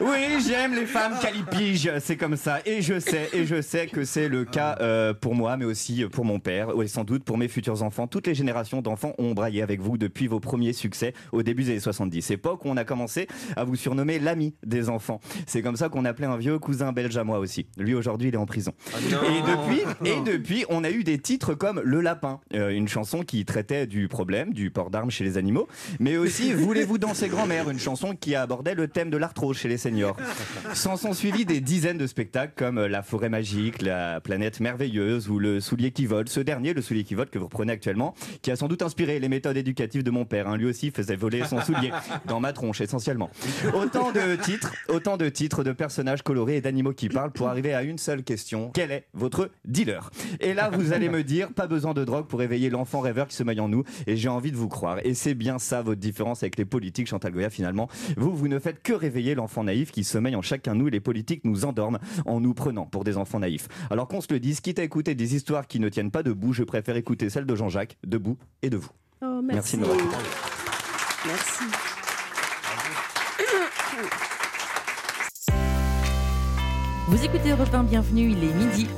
Speaker 5: Oui, j'aime les femmes calipiges. C'est comme ça. Et je sais, et je sais que c'est le cas euh, pour moi, mais aussi pour mon père, et sans doute pour mes futurs enfants. Toutes les générations d'enfants ont braillé avec vous depuis vos premiers succès au début des années 70. Époque où on a commencé à vous surnommer l'ami des enfants. C'est comme ça qu'on appelait un vieux cousin belge à moi aussi. Lui, aujourd'hui, il est en prison. Et depuis, et depuis, on a eu des titres comme Le Lapin, euh, une chanson qui traitait du problème du port d'armes chez les animaux, mais aussi Voulez-vous danser grand-mère, une chanson qui abordait le thème de l'arthrose chez les seniors. S'en sont suivis des dizaines de spectacles comme La forêt magique, La planète merveilleuse ou Le soulier qui vole. Ce dernier, le soulier qui vole que vous reprenez actuellement, qui a sans doute inspiré les méthodes éducatives de mon père. hein. Lui aussi faisait voler son soulier dans ma tronche essentiellement. Autant de titres, autant de titres de personnages colorés et d'animaux qui parlent pour arriver à une seule question. Quel est votre dealer? Et là, vous allez me dire, pas besoin de drogue pour éveiller l'enfant rêveur qui sommeille en nous. Et j'ai envie de vous croire. Et c'est bien ça votre différence avec les politiques, Chantal Goya, finalement. Vous, vous ne faites que réveiller l'enfant naïf qui sommeille en chacun de nous. Et les politiques nous endorment en nous prenant pour des enfants naïfs. Alors qu'on se le dise, quitte à écouter des histoires qui ne tiennent pas debout, je préfère écouter celles de Jean-Jacques, debout et de vous.
Speaker 10: Oh,
Speaker 5: Merci
Speaker 10: merci.
Speaker 5: de m'avoir
Speaker 10: Merci.
Speaker 3: Vous écoutez Europe 1, bienvenue, il est midi.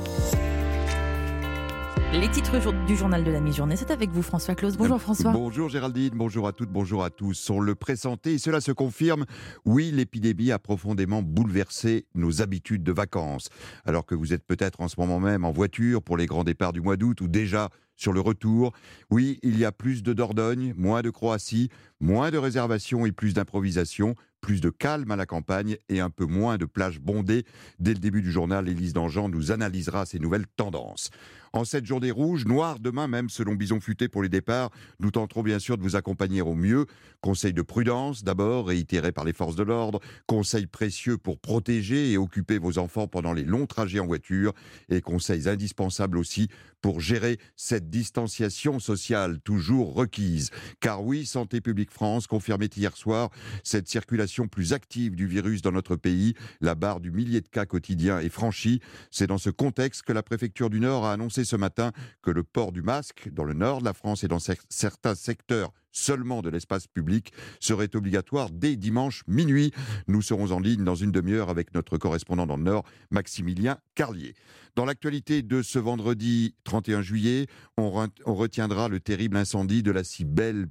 Speaker 3: Les titres du journal de la mi-journée, c'est avec vous François Claus. Bonjour François.
Speaker 11: Bonjour Géraldine, bonjour à toutes, bonjour à tous. On le pressentait et cela se confirme. Oui, l'épidémie a profondément bouleversé nos habitudes de vacances. Alors que vous êtes peut-être en ce moment même en voiture pour les grands départs du mois d'août ou déjà sur le retour. Oui, il y a plus de Dordogne, moins de Croatie, moins de réservations et plus d'improvisation, plus de calme à la campagne et un peu moins de plages bondées. Dès le début du journal, Élise Dangean nous analysera ces nouvelles tendances. En cette journée rouge, noire demain même selon Bison Futé pour les départs, nous tenterons bien sûr de vous accompagner au mieux. Conseil de prudence d'abord, réitéré par les forces de l'ordre. Conseils précieux pour protéger et occuper vos enfants pendant les longs trajets en voiture. Et conseils indispensables aussi pour gérer cette distanciation sociale toujours requise. Car oui, Santé publique France confirmait hier soir cette circulation plus active du virus dans notre pays. La barre du millier de cas quotidiens est franchie. C'est dans ce contexte que la préfecture du Nord a annoncé ce matin que le port du masque dans le nord de la France et dans cer- certains secteurs seulement de l'espace public serait obligatoire dès dimanche minuit. Nous serons en ligne dans une demi-heure avec notre correspondant dans le Nord, Maximilien Carlier. Dans l'actualité de ce vendredi 31 juillet, on, re- on retiendra le terrible incendie de la si belle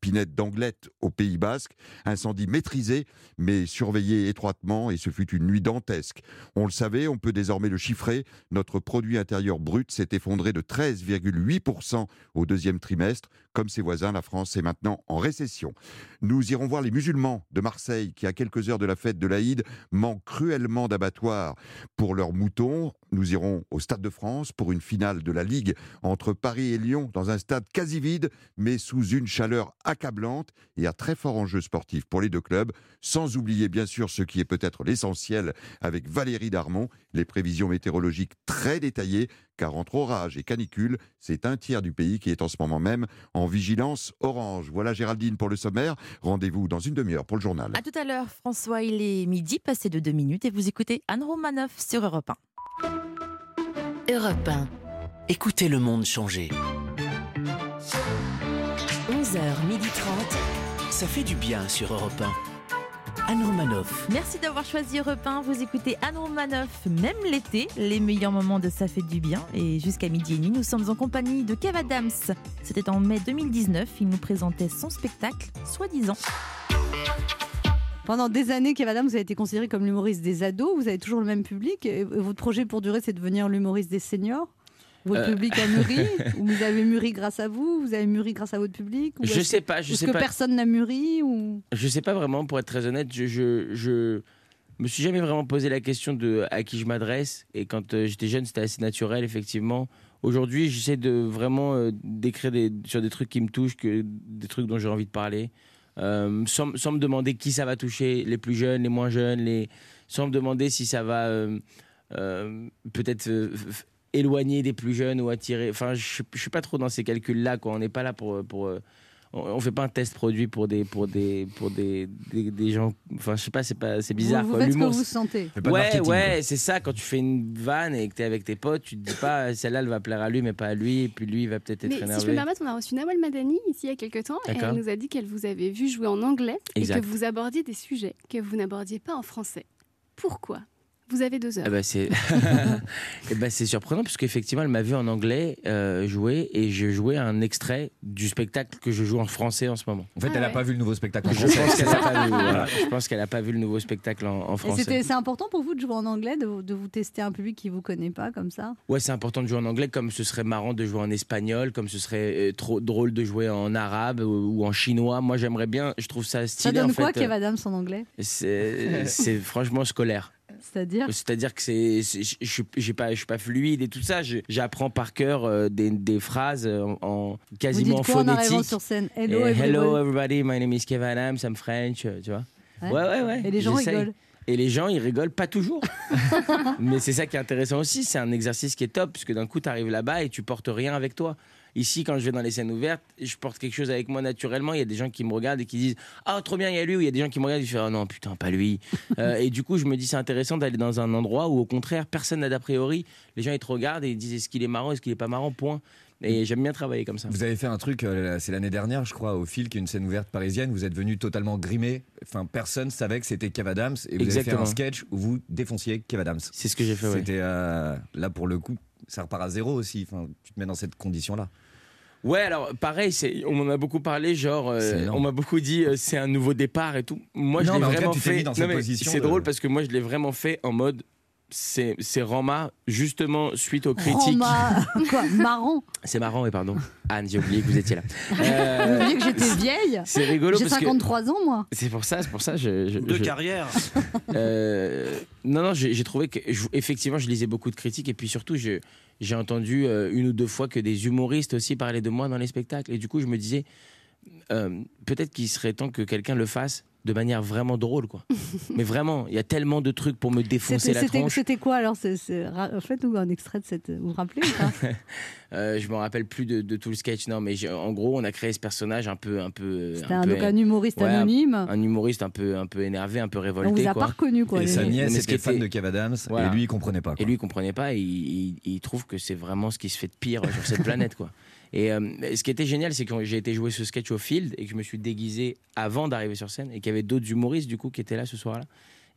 Speaker 11: Pinette d'Anglette au Pays Basque. Incendie maîtrisé, mais surveillé étroitement, et ce fut une nuit dantesque. On le savait, on peut désormais le chiffrer. Notre produit intérieur brut s'est effondré de 13,8% au deuxième trimestre. Comme ses voisins, la France est maintenant en récession. Nous irons voir les musulmans de Marseille qui, à quelques heures de la fête de l'Aïd, manquent cruellement d'abattoirs pour leurs moutons. Nous irons au Stade de France pour une finale de la Ligue entre Paris et Lyon dans un stade quasi vide, mais sous une chaleur accablante et à très fort enjeu sportif pour les deux clubs. Sans oublier bien sûr ce qui est peut-être l'essentiel avec Valérie Darmon, les prévisions météorologiques très détaillées, car entre orage et canicule, c'est un tiers du pays qui est en ce moment même en vigilance orange. Voilà Géraldine pour le sommaire. Rendez-vous dans une demi-heure pour le journal.
Speaker 3: À tout à l'heure François, il est midi, passé de deux minutes et vous écoutez Anne Romanoff sur Europe 1.
Speaker 2: Europe 1. Écoutez le monde changer.
Speaker 12: 11h30.
Speaker 2: Ça fait du bien sur Europe 1. Anne Romanoff.
Speaker 3: Merci d'avoir choisi Europe 1. Vous écoutez Anne Romanoff, même l'été, les meilleurs moments de Ça fait du bien. Et jusqu'à midi et demi, nous sommes en compagnie de Kev Adams. C'était en mai 2019. Il nous présentait son spectacle, soi-disant.
Speaker 4: Pendant des années, Kev Adams, vous avez été considéré comme l'humoriste des ados. Vous avez toujours le même public. Et votre projet pour durer, c'est de devenir l'humoriste des seniors? Votre
Speaker 12: Euh.
Speaker 4: public a mûri ou vous avez mûri grâce à vous? Vous avez mûri grâce à votre public ou
Speaker 12: Je sais
Speaker 4: que-
Speaker 12: pas, je sais
Speaker 4: que
Speaker 12: pas.
Speaker 4: personne n'a mûri ou...
Speaker 12: Je sais pas vraiment, pour être très honnête, je, je, je me suis jamais vraiment posé la question de à qui je m'adresse. Et quand euh, j'étais jeune, c'était assez naturel, effectivement. Aujourd'hui, j'essaie de vraiment euh, d'écrire des, sur des trucs qui me touchent, que, des trucs dont j'ai envie de parler, Euh, sans, sans me demander qui ça va toucher, les plus jeunes, les moins jeunes, les... sans me demander si ça va euh, euh, peut-être éloigner des plus jeunes ou attirer. Enfin, je, je suis pas trop dans ces calculs-là. Quoi. On n'est pas là pour, pour euh, on, fait pas un test produit pour des pour des pour des, des, des gens. Enfin, je sais pas, c'est pas c'est bizarre.
Speaker 4: Vous, vous
Speaker 12: quoi.
Speaker 4: faites ce que vous sentez.
Speaker 12: Ouais, ouais, c'est ça. Quand tu fais une vanne et que tu es avec tes potes, tu te dis pas celle-là, elle va plaire à lui, mais pas à lui. Et puis lui, il va peut-être être
Speaker 13: Mais si je peux
Speaker 12: énervé.
Speaker 13: me permettre, on a reçu Nawal Madani ici il y a quelques temps et elle nous a dit qu'elle vous avait vu jouer en anglais
Speaker 12: Exact.
Speaker 13: et que vous abordiez des sujets que vous n'abordiez pas en français. Pourquoi? Vous avez deux heures.
Speaker 12: Eh ben, c'est Eh ben, c'est surprenant parce qu'effectivement elle m'a vu en anglais euh, jouer et je jouais un extrait du spectacle que je joue en français en ce moment.
Speaker 14: En fait, elle n'a pas vu le nouveau spectacle en
Speaker 12: Je
Speaker 14: français.
Speaker 12: pense qu'elle a pas vu. voilà. Je pense qu'elle a pas vu le nouveau spectacle en, en français.
Speaker 4: c'était- c'est important pour vous de jouer en anglais, de, de vous tester un public qui vous connaît pas comme ça?
Speaker 12: Ouais, c'est important de jouer en anglais, comme ce serait marrant de jouer en espagnol, comme ce serait euh, trop drôle de jouer en arabe ou, ou en chinois. Moi, j'aimerais bien. Je trouve ça
Speaker 4: Ça
Speaker 12: stylé.
Speaker 4: donne
Speaker 12: en
Speaker 4: quoi,
Speaker 12: fait.
Speaker 4: Kev Adams en anglais?
Speaker 12: c'est franchement scolaire.
Speaker 4: C'est-à-dire
Speaker 12: C'est-à-dire que c'est, je suis pas, je suis pas fluide et tout ça. J'apprends par cœur euh, des, des phrases en, en- quasiment
Speaker 4: Vous dites quoi en arrivant
Speaker 12: phonétique.
Speaker 4: sur scène Hello,
Speaker 12: everybody, my name is Kevin Adams, I'm French, euh, tu vois.
Speaker 4: Ouais.
Speaker 12: Ouais, ouais, ouais.
Speaker 4: Et les gens rigolent.
Speaker 12: Et les gens, ils rigolent pas toujours. Mais c'est ça qui est intéressant aussi. C'est un exercice qui est top, puisque d'un coup, tu arrives là-bas et tu portes rien avec toi. Ici, quand je vais dans les scènes ouvertes, je porte quelque chose avec moi naturellement. Il y a des gens qui me regardent et qui disent Ah, trop bien, il y a lui. Ou il y a des gens qui me regardent et je fais Oh non, putain, pas lui. Euh, et du coup, je me dis C'est intéressant d'aller dans un endroit où, au contraire, personne n'a d'a priori. Les gens, ils te regardent et ils disent Est-ce qu'il est marrant? Est-ce qu'il est pas marrant Point. Et j'aime bien travailler comme ça.
Speaker 14: Vous avez fait un truc, euh, c'est l'année dernière, je crois, au fil, qui est une scène ouverte parisienne. Vous êtes venu totalement grimé. Enfin, personne savait que c'était Kev Adams. Et vous avez fait un sketch où vous défonciez Kev Adams.
Speaker 12: C'est ce que j'ai fait, ouais.
Speaker 14: C'était euh, là pour le coup, ça repart à zéro aussi. Enfin, tu te mets dans cette condition-là.
Speaker 12: Ouais, alors pareil, c'est, on m'en a beaucoup parlé, genre, euh, on m'a beaucoup dit euh, c'est un nouveau départ et tout. Moi, je l'ai
Speaker 14: en
Speaker 12: vraiment fait. Non, mais C'est
Speaker 14: de-
Speaker 12: drôle parce que moi, je l'ai vraiment fait en mode. C'est, c'est Rama, justement, suite aux critiques.
Speaker 4: Roma, quoi, marrant.
Speaker 12: C'est marrant, oui, pardon. Anne, j'ai oublié que vous étiez là.
Speaker 4: Vous
Speaker 12: Euh,
Speaker 4: oubliez que j'étais vieille
Speaker 12: C'est rigolo
Speaker 4: J'ai
Speaker 12: parce que-
Speaker 4: 53 ans, moi.
Speaker 12: C'est pour ça, c'est pour ça. Je, je-
Speaker 7: De
Speaker 12: je-
Speaker 7: carrière.
Speaker 12: Euh, non, non, j'ai j'ai trouvé que je- effectivement, je lisais beaucoup de critiques et puis surtout, je- j'ai entendu euh, une ou deux fois que des humoristes aussi parlaient de moi dans les spectacles et du coup, je me disais euh, peut-être qu'il serait temps que quelqu'un le fasse de manière vraiment drôle, quoi. Mais vraiment, il y a tellement de trucs pour me défoncer
Speaker 4: C'était
Speaker 12: la
Speaker 4: c'était-
Speaker 12: tronche.
Speaker 4: c'était quoi alors c'est- c'est- ra- Faites-nous un extrait de cette. Vous vous rappelez ou pas?
Speaker 12: Euh, je me rappelle plus de, de tout le sketch, non, mais j'ai- en gros, on a créé ce personnage un peu, un peu.
Speaker 4: C'était un- un humoriste
Speaker 12: ouais,
Speaker 4: anonyme.
Speaker 12: Un humoriste un peu, un peu énervé, un peu révolté.
Speaker 4: On vous a
Speaker 12: quoi.
Speaker 4: pas reconnu, quoi,
Speaker 14: Et sa nièce
Speaker 12: Mais
Speaker 14: était fan de Kev Adams.
Speaker 12: Voilà.
Speaker 14: Et lui, il comprenait pas.
Speaker 12: Et lui, il comprenait pas. Et il, il- il trouve que c'est vraiment ce qui se fait de pire sur cette planète, quoi. Et euh, ce qui était génial, c'est que j'ai été jouer ce sketch au field et que je me suis déguisé avant d'arriver sur scène et qu'il y avait d'autres humoristes du coup qui étaient là ce soir-là.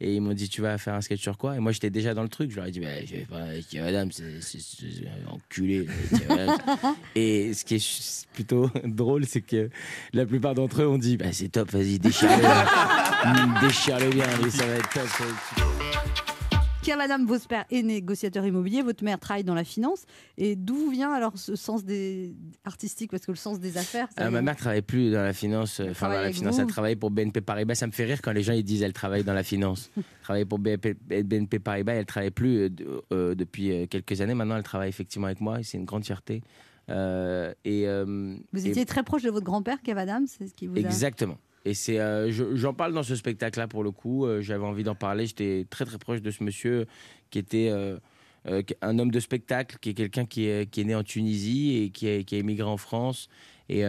Speaker 12: Et ils m'ont dit tu vas faire un sketch sur quoi? Et moi j'étais déjà dans le truc. Je leur ai dit bah, je vais pas Kev Adams, c'est enculé. Et ce qui est plutôt drôle, c'est que la plupart d'entre eux ont dit bah, c'est top, vas-y déchire-le, déchire-le bien, ça va être top.
Speaker 4: Adam, votre père est négociateur immobilier, votre mère travaille dans la finance. Et d'où vient alors ce sens des artistique Parce que le sens des affaires. ça
Speaker 12: Ah, ma mère travaille plus dans la finance. euh, Enfin, dans la finance,
Speaker 4: vous
Speaker 12: elle travaille pour BNP Paribas. Ça me fait rire quand les gens ils disent elle travaille dans la finance. elle travaille pour BNP, BNP Paribas. Elle travaille plus euh, euh, depuis quelques années. Maintenant, elle travaille effectivement avec moi. et C'est une grande fierté. Euh, et euh,
Speaker 4: Vous
Speaker 12: et-
Speaker 4: étiez très proche de votre grand-père, Kev Adam, c'est ce qui vous a.
Speaker 12: Exactement. Et c'est, euh, je- j'en parle dans ce spectacle-là pour le coup. euh, j'avais envie d'en parler. J'étais très très proche de ce monsieur qui était euh, un homme de spectacle, qui est quelqu'un qui est, né en Tunisie et qui a, émigré en France et,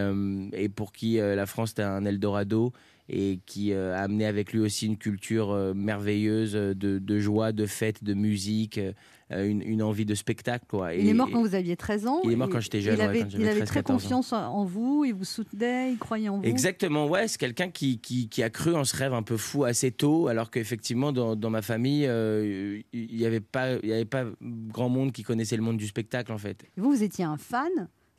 Speaker 12: et pour qui la France était un Eldorado et qui a amené avec lui aussi une culture merveilleuse de joie, de fête, de musique. Euh, une, une envie de spectacle. Quoi.
Speaker 4: Il est mort quand vous aviez 13 ans.
Speaker 12: Il est mort quand j'étais jeune,
Speaker 4: Il
Speaker 12: ouais,
Speaker 4: avait,
Speaker 12: quand j'avais
Speaker 4: il avait
Speaker 12: 13,
Speaker 4: très
Speaker 12: 14 ans.
Speaker 4: confiance en vous, il vous soutenait, il croyait en vous.
Speaker 12: Exactement, ouais, c'est quelqu'un qui, qui, qui a cru en ce rêve un peu fou assez tôt, alors qu'effectivement, dans, dans ma famille, euh, il n'y avait, pas- il y avait pas grand monde qui connaissait le monde du spectacle, en fait.
Speaker 4: Et vous, vous étiez un fan,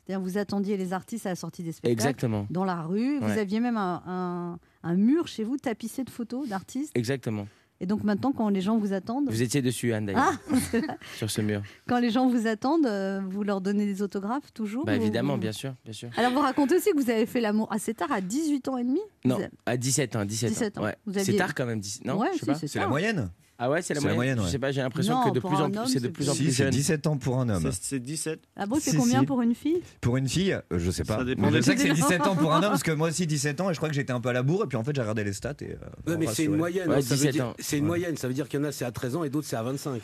Speaker 4: c'est-à-dire vous attendiez les artistes à la sortie des spectacles.
Speaker 12: Exactement.
Speaker 4: Dans la rue, vous
Speaker 12: Ouais.
Speaker 4: aviez même un, un- un mur chez vous tapissé de photos d'artistes.
Speaker 12: Exactement.
Speaker 4: Et donc maintenant, quand les gens vous attendent,
Speaker 12: Vous étiez dessus, Anne, d'ailleurs,
Speaker 4: ah,
Speaker 12: sur ce mur.
Speaker 4: quand les gens vous attendent, euh, vous leur donnez des autographes toujours
Speaker 12: Bah, évidemment,
Speaker 4: ou-
Speaker 12: bien sûr, bien sûr.
Speaker 4: Alors vous racontez aussi que vous avez fait l'amour assez tard, à 18 ans et demi?
Speaker 12: Non,
Speaker 4: avez-
Speaker 12: à 17 ans, 17,
Speaker 4: 17 ans.
Speaker 12: Ouais. C'est tard quand même, 17 non
Speaker 4: Ouais,
Speaker 12: je sais
Speaker 4: si,
Speaker 12: pas.
Speaker 4: c'est
Speaker 5: la moyenne
Speaker 12: Ah ouais, c'est la moyenne.
Speaker 5: moyenne,
Speaker 12: Je
Speaker 5: ouais.
Speaker 12: sais pas, j'ai l'impression que de plus en plus, c'est de plus en
Speaker 5: Si,
Speaker 12: plus
Speaker 5: c'est
Speaker 12: jeune.
Speaker 5: 17 ans pour un homme.
Speaker 7: C'est- C'est 17.
Speaker 4: Ah bon, c'est combien
Speaker 5: si.
Speaker 4: pour une fille?
Speaker 5: Pour une fille, euh, je sais pas.
Speaker 7: Ça dépend
Speaker 5: je sais que c'est
Speaker 4: des
Speaker 5: 17 ans pour un homme, parce que moi aussi 17 ans, et je crois que j'étais un peu à la bourre, et puis en fait j'ai regardé les stats. Et, euh,
Speaker 9: Ouais, mais c'est une moyenne.
Speaker 12: Ouais,
Speaker 9: hein, ça veut
Speaker 12: 17
Speaker 9: dire-
Speaker 12: ans.
Speaker 9: C'est une
Speaker 5: Ouais.
Speaker 9: moyenne. Ça veut dire qu'il y en a c'est à 13 ans et d'autres c'est à 25.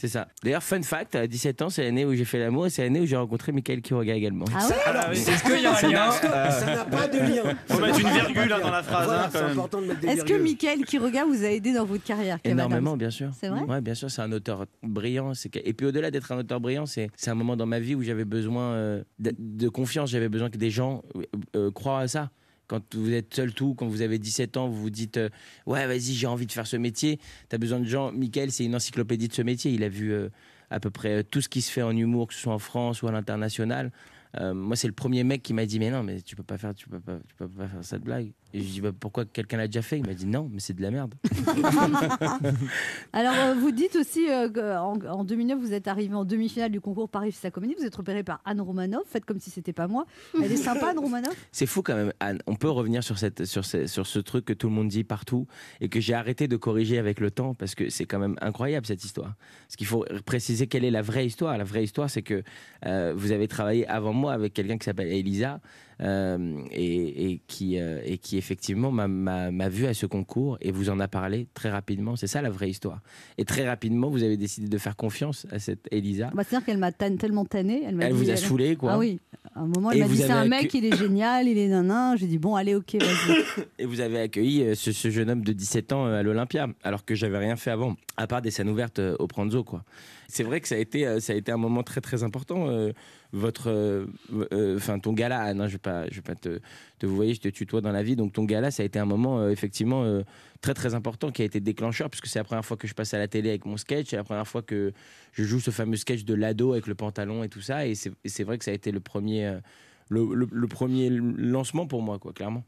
Speaker 12: C'est ça. D'ailleurs, fun fact, à 17 ans, c'est l'année où j'ai fait l'amour et c'est l'année où j'ai rencontré Michael Quiroga également.
Speaker 4: Ah oui
Speaker 7: Ah oui.
Speaker 5: Est-ce qu'il y a un
Speaker 9: Ça
Speaker 5: lien
Speaker 9: n'a- stop, ça n'a pas de lien.
Speaker 7: Faut mettre une virgule hein, dans la phrase,
Speaker 9: Voilà,
Speaker 7: hein,
Speaker 9: c'est important de mettre des
Speaker 4: Est-ce que. Michael Quiroga vous a aidé dans votre carrière
Speaker 12: Énormément, bien sûr.
Speaker 4: C'est vrai
Speaker 12: Ouais, bien sûr, c'est un auteur brillant. c'est que- Et puis au-delà d'être un auteur brillant, c'est c'est un moment dans ma vie où j'avais besoin euh, de, de confiance, j'avais besoin que des gens euh, euh, croient à ça. Quand vous êtes seul tout, quand vous avez 17 ans, vous vous dites euh, Ouais, vas-y, j'ai envie de faire ce métier. Tu as besoin de gens. Michael, c'est une encyclopédie de ce métier. Il a vu euh, à peu près euh, tout ce qui se fait en humour, que ce soit en France ou à l'international. Moi, c'est le premier mec qui m'a dit Mais non, mais tu peux pas faire, tu peux pas, tu peux pas faire cette blague. Et je dis bah, Pourquoi quelqu'un l'a déjà fait? Il m'a dit Non, mais c'est de la merde.
Speaker 4: Alors, euh, vous dites aussi euh, qu'en en 2009, vous êtes arrivé en demi-finale du concours Paris Sa Comédie. Vous êtes repéré par Anne Romanoff. Faites comme si c'était pas moi. Elle est sympa, Anne Romanoff?
Speaker 12: C'est fou quand même, Anne. On peut revenir sur, cette, sur, ce, sur ce truc que tout le monde dit partout et que j'ai arrêté de corriger avec le temps parce que c'est quand même incroyable cette histoire. Parce qu'il faut préciser quelle est la vraie histoire. La vraie histoire, c'est que euh, vous avez travaillé avant moi avec quelqu'un qui s'appelle Elisa euh, et, et qui, euh, et qui effectivement m'a- vu à ce concours et vous en a parlé très rapidement. C'est ça la vraie histoire. Et très rapidement, vous avez décidé de faire confiance à cette Elisa.
Speaker 4: bah, C'est-à-dire qu'elle m'a tellement tanné. Elle,
Speaker 12: Elle
Speaker 4: dit-
Speaker 12: vous a saoulé, quoi.
Speaker 4: Ah oui. À un moment, elle m'a dit c'est un mec, il est génial, il est nanan. J'ai dit bon, allez, ok, vas-y.
Speaker 12: Et vous avez accueilli euh, ce, ce jeune homme de 17 ans à l'Olympia, alors que j'avais rien fait avant, à part des scènes ouvertes au Pranzo, quoi. C'est vrai que ça a été, ça a été un moment très très important. Votre, euh, euh, enfin ton gala, Anne, hein, je vais pas, je vais pas te, vous voyez, je te tutoie dans la vie, donc ton gala, ça a été un moment euh, effectivement très très important qui a été déclencheur, puisque c'est la première fois que je passe à la télé avec mon sketch, c'est la première fois que je joue ce fameux sketch de l'ado avec le pantalon et tout ça, et c'est vrai que ça a été le premier, le premier lancement pour moi, quoi, clairement.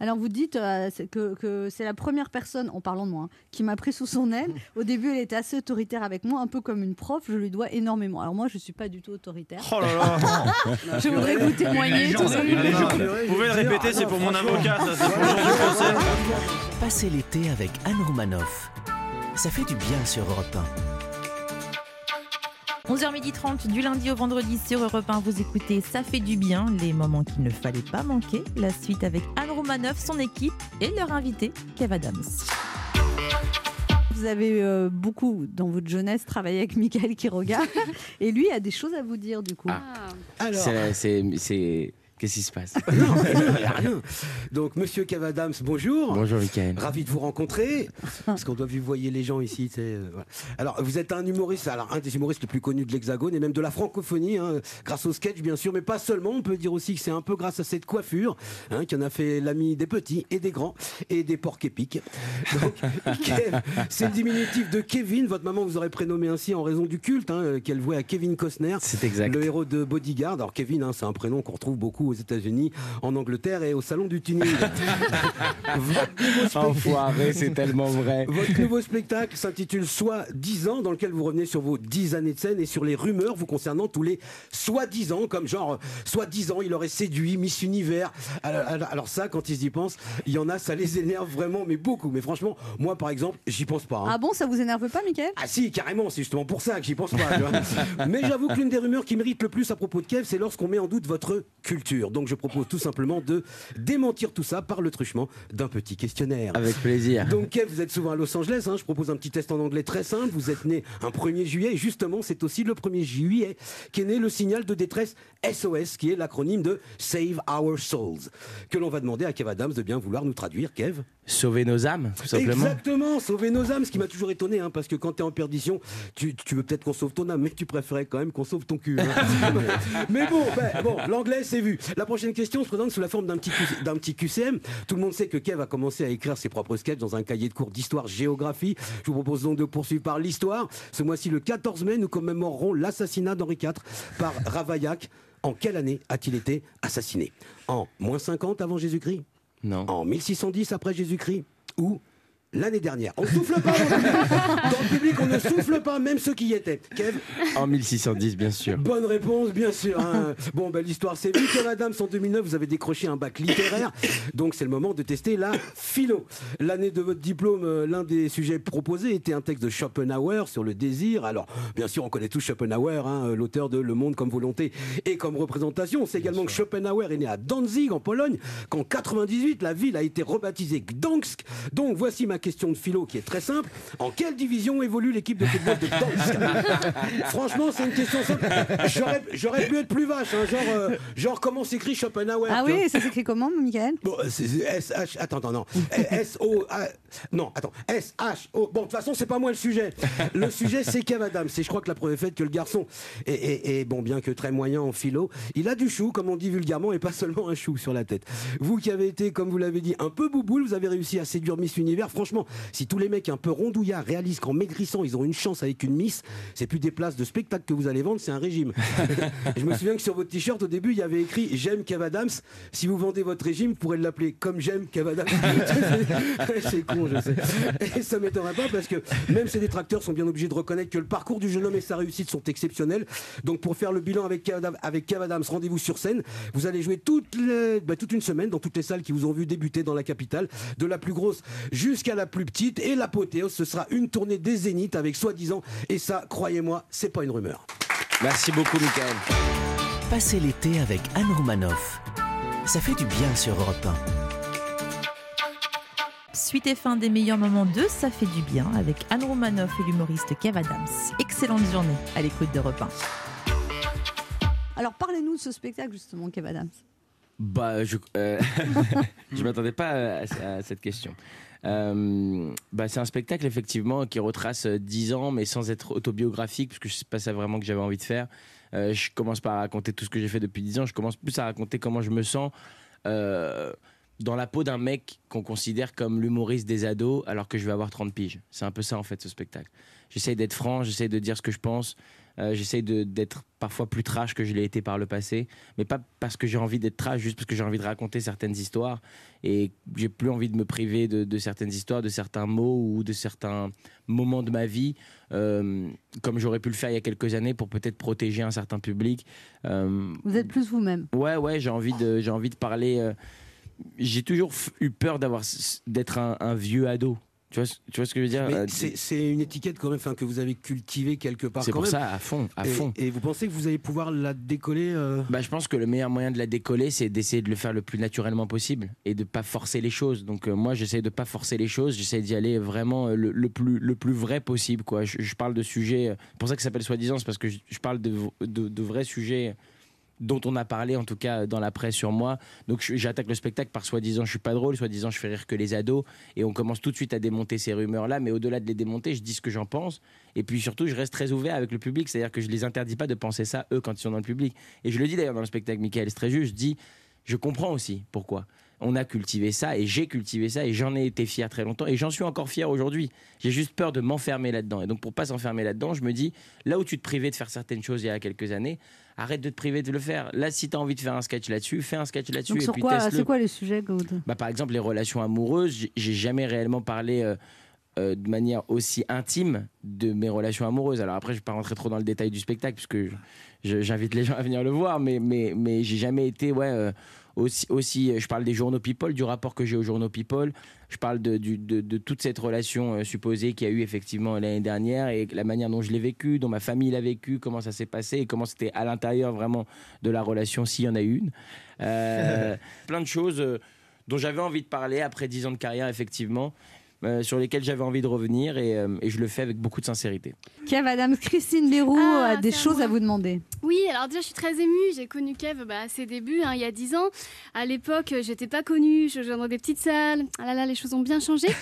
Speaker 4: Alors vous dites euh, que, que c'est la première personne, en parlant de moi, hein, qui m'a pris sous son aile. Au début, elle était assez autoritaire avec moi, un peu comme une prof. Je lui dois énormément. Alors moi, je suis pas du tout autoritaire.
Speaker 7: Oh là là
Speaker 4: Je voudrais vous témoigner. tout ça.
Speaker 7: Une légende. Vous pouvez le répéter, c'est pour mon avocat, ça, c'est pour le jour du procès.
Speaker 2: Passez l'été avec Anne Romanoff. Ça fait du bien sur Europe
Speaker 3: 11h30 du lundi au vendredi sur Europe 1, vous écoutez Ça fait du bien, les moments qu'il ne fallait pas manquer. La suite avec Anne Romanoff, son équipe et leur invité, Kev Adams.
Speaker 4: Vous avez euh, beaucoup, dans votre jeunesse, travaillé avec Michael Quiroga. et lui a des choses à vous dire, du coup.
Speaker 12: Ah.
Speaker 9: Alors,
Speaker 12: C'est- c'est- Qu'est-ce qui se passe?
Speaker 9: Non, il y a rien. Donc, monsieur Cavadams, bonjour.
Speaker 12: Bonjour, Michael.
Speaker 9: Ravi de vous rencontrer. Parce qu'on doit vous voyer les gens ici. euh, voilà. Alors, vous êtes un humoriste, alors un des humoristes les plus connus de l'Hexagone et même de la francophonie, hein, grâce au sketch, bien sûr, mais pas seulement. On peut dire aussi que c'est un peu grâce à cette coiffure hein, qui en a fait l'ami des petits et des grands et des porcs épiques. Donc, Kev, c'est le diminutif de Kevin. Votre maman vous aurait prénommé ainsi en raison du culte hein, qu'elle vouait à Kevin Costner.
Speaker 12: C'est exact.
Speaker 9: Le héros de Bodyguard. Alors, Kevin, hein, c'est un prénom qu'on retrouve beaucoup aux États-Unis, en Angleterre et au salon du tuning. Votre nouveau spectacle-
Speaker 12: Enfoiré, c'est tellement vrai.
Speaker 9: votre nouveau spectacle s'intitule Soit 10 ans, dans lequel vous revenez sur vos 10 années de scène et sur les rumeurs vous concernant tous les soit 10 ans, comme genre, euh, soit 10 ans, il aurait séduit Miss Univers. Alors, ça, quand ils y pensent, il y en a, ça les énerve vraiment, mais beaucoup. Mais franchement, moi, par exemple, j'y pense pas. hein.
Speaker 4: Ah bon, ça vous énerve pas, Michael?
Speaker 9: Ah si, carrément, c'est justement pour ça que j'y pense pas. Mais j'avoue que l'une des rumeurs qui mérite le plus à propos de Kev, c'est lorsqu'on met en doute votre culture. Donc je propose tout simplement de démentir tout ça par le truchement d'un petit questionnaire.
Speaker 12: Avec plaisir.
Speaker 9: Donc Kev, vous êtes souvent à Los Angeles, hein, je propose un petit test en anglais très simple. Vous êtes né un 1er juillet et justement c'est aussi le 1er juillet qu'est né le signal de détresse SOS qui est l'acronyme de Save Our Souls que l'on va demander à Kev Adams de bien vouloir nous traduire. Kev
Speaker 12: Sauver nos âmes, tout simplement.
Speaker 9: Exactement, sauver nos âmes, ce qui m'a toujours étonné, hein, parce que quand tu es en perdition, tu, tu veux peut-être qu'on sauve ton âme, mais tu préférais quand même qu'on sauve ton cul. hein. mais bon, ben, bon l'anglais c'est vu. La prochaine question se présente sous la forme d'un petit, Q- d'un petit QCM. Tout le monde sait que Kev a commencé à écrire ses propres sketchs dans un cahier de cours d'histoire-géographie. Je vous propose donc de poursuivre par l'histoire. Ce mois-ci, le 14 mai, nous commémorerons l'assassinat d'Henri IV par Ravaillac. En quelle année a-t-il été assassiné? En moins 50 avant Jésus-Christ?
Speaker 12: Non.
Speaker 9: En 1610 après Jésus-Christ? Ou l'année dernière On ne souffle pas dans le, public. Dans le public, on ne souffle pas, même ceux qui y étaient. Kev
Speaker 12: En 1610, bien sûr.
Speaker 9: Bonne réponse, bien sûr. hein. Bon, ben, l'histoire c'est vu. Kev Adams, en 2009, vous avez décroché un bac littéraire. Donc, c'est le moment de tester la philo. L'année de votre diplôme, euh, l'un des sujets proposés était un texte de Schopenhauer sur le désir. Alors, bien sûr, on connaît tous Schopenhauer, hein, l'auteur de Le monde comme volonté et comme représentation. On sait également que Schopenhauer est né à Danzig, en Pologne, qu'en 98, la ville a été rebaptisée Gdansk. Donc, voici ma question de philo qui est très simple. En quelle division évolue l'équipe de football de Gdansk Franchement, c'est une question simple. J'aurais- J'aurais pu être plus vache, hein, genre, euh, genre comment s'écrit Schopenhauer
Speaker 4: Ah oui, ça s'écrit comment, Michael?
Speaker 9: Bon, euh, c'est S H. Attends, attends, non. S O. A- Non, attends. S H O. Bon, de toute façon, c'est pas moi le sujet. Le sujet, c'est Kev Adams. Et je crois que la preuve est faite que le garçon est, est- est, bon, bien que très moyen en philo, il a du chou, comme on dit vulgairement, et pas seulement un chou sur la tête. Vous qui avez été, comme vous l'avez dit, un peu bouboule, vous avez réussi à séduire Miss Univers. Franchement, si tous les mecs un peu rondouillards réalisent qu'en maigrissant, ils ont une chance avec une Miss, c'est plus des places de spectacle que vous allez vendre, c'est un régime. je me souviens que sur votre t-shirt, au début, il y avait écrit J'aime Kev Adams. Si vous vendez votre régime, vous pourrez l'appeler comme j'aime Kev Adams. c'est con, je sais. Et ça m'étonnerait pas parce que même ses détracteurs sont bien obligés de reconnaître que le parcours du jeune homme et sa réussite sont exceptionnels. Donc pour faire le bilan avec Kev Adams, avec rendez-vous sur scène. Vous allez jouer toute, les- bah, toute une semaine dans toutes les salles qui vous ont vu débuter dans la capitale, de la plus grosse jusqu'à la plus petite. Et l'apothéose, ce sera une tournée des Zéniths avec soi-disant. Et ça, croyez-moi, c'est pas une rumeur.
Speaker 12: Merci beaucoup, Michael.
Speaker 2: Passez l'été avec Anne Romanoff. Ça fait du bien sur Europe 1.
Speaker 3: Suite et fin des meilleurs moments de Ça fait du bien avec Anne Romanoff et l'humoriste Kev Adams. Excellente journée à l'écoute d'Europe 1.
Speaker 4: Alors parlez-nous de ce spectacle justement, Kev Adams.
Speaker 12: Bah, je euh, je m'attendais pas à, à cette question. Euh, bah, c'est un spectacle effectivement qui retrace euh, 10 ans, mais sans être autobiographique, parce que c'est pas ça vraiment que j'avais envie de faire. Euh, je commence par raconter tout ce que j'ai fait depuis 10 ans. Je commence plus à raconter comment je me sens euh, dans la peau d'un mec qu'on considère comme l'humoriste des ados, alors que je vais avoir 30 piges. C'est un peu ça en fait ce spectacle. J'essaye d'être franc, j'essaye de dire ce que je pense. Euh, j'essaye de- d'être parfois plus trash que je l'ai été par le passé, mais pas parce que j'ai envie d'être trash, juste parce que j'ai envie de raconter certaines histoires et j'ai plus envie de me priver de, de certaines histoires, de certains mots ou de certains moments de ma vie, euh, comme j'aurais pu le faire il y a quelques années pour peut-être protéger un certain public. Euh,
Speaker 4: Vous êtes plus vous-même.
Speaker 12: Ouais, ouais, j'ai envie de, j'ai envie de parler. j'ai toujours eu peur d'avoir, d'être un, un vieux ado. Tu vois, ce- tu vois ce que je veux dire Euh,
Speaker 9: c'est une étiquette quand même que vous avez cultivée quelque part.
Speaker 12: C'est pour
Speaker 9: même.
Speaker 12: ça, à fond, à
Speaker 9: et,
Speaker 12: fond.
Speaker 9: Et vous pensez que vous allez pouvoir la décoller euh,
Speaker 12: Bah, je pense que le meilleur moyen de la décoller, c'est d'essayer de le faire le plus naturellement possible et de pas forcer les choses. Donc euh, moi, j'essaie de pas forcer les choses, j'essaie d'y aller vraiment le, le plus le plus vrai possible. Quoi. Je, je parle de sujets, pour ça que ça s'appelle soi-disant, c'est parce que je, je parle de, de, de vrais sujets dont on a parlé en tout cas dans la presse sur moi. Donc j'attaque le spectacle par soi-disant je suis pas drôle, soi-disant je fais rire que les ados et on commence tout de suite à démonter ces rumeurs là, mais au-delà de les démonter, je dis ce que j'en pense et puis surtout je reste très ouvert avec le public, c'est-à-dire que je les interdis pas de penser ça eux quand ils sont dans le public. Et je le dis d'ailleurs dans le spectacle Michael Stréjus, je dis je comprends aussi pourquoi. On a cultivé ça et j'ai cultivé ça et j'en ai été fier très longtemps et j'en suis encore fier aujourd'hui. J'ai juste peur de m'enfermer là-dedans. Et donc pour pas s'enfermer là-dedans, je me dis là où tu te privais de faire certaines choses il y a quelques années, arrête de te priver de le faire. Là si tu as envie de faire un sketch là-dessus, fais un sketch là-dessus et
Speaker 4: sur
Speaker 12: puis
Speaker 4: quoi, c'est quoi les sujets, Gaude?
Speaker 12: Bah, par exemple, les relations amoureuses, j'ai- jamais réellement parlé euh, euh, de manière aussi intime de mes relations amoureuses. Alors après, je vais pas rentrer trop dans le détail du spectacle puisque j'invite les gens à venir le voir, mais mais mais j'ai jamais été ouais euh, aussi aussi. Je parle des journaux People, du rapport que j'ai aux journaux People. Je parle de, du- de, de toute cette relation euh, supposée qu'il y a eu effectivement l'année dernière et la manière dont je l'ai vécu, dont ma famille l'a vécu, comment ça s'est passé et comment c'était à l'intérieur vraiment de la relation s'il y en a une. Euh, plein de choses. euh, dont j'avais envie de parler après 10 ans de carrière, effectivement, euh, sur lesquels j'avais envie de revenir et, euh, et je le fais avec beaucoup de sincérité.
Speaker 4: Kev Adams, Christine Béroux
Speaker 13: Ah,
Speaker 4: a des
Speaker 13: c'est à
Speaker 4: choses
Speaker 13: moi.
Speaker 4: à vous demander.
Speaker 13: Oui, alors déjà, je suis très émue. J'ai connu Kev bah, à ses débuts, hein, il y a 10 ans. À l'époque, euh, j'étais pas connue, je jouais dans des petites salles. Ah là là, les choses ont bien changé.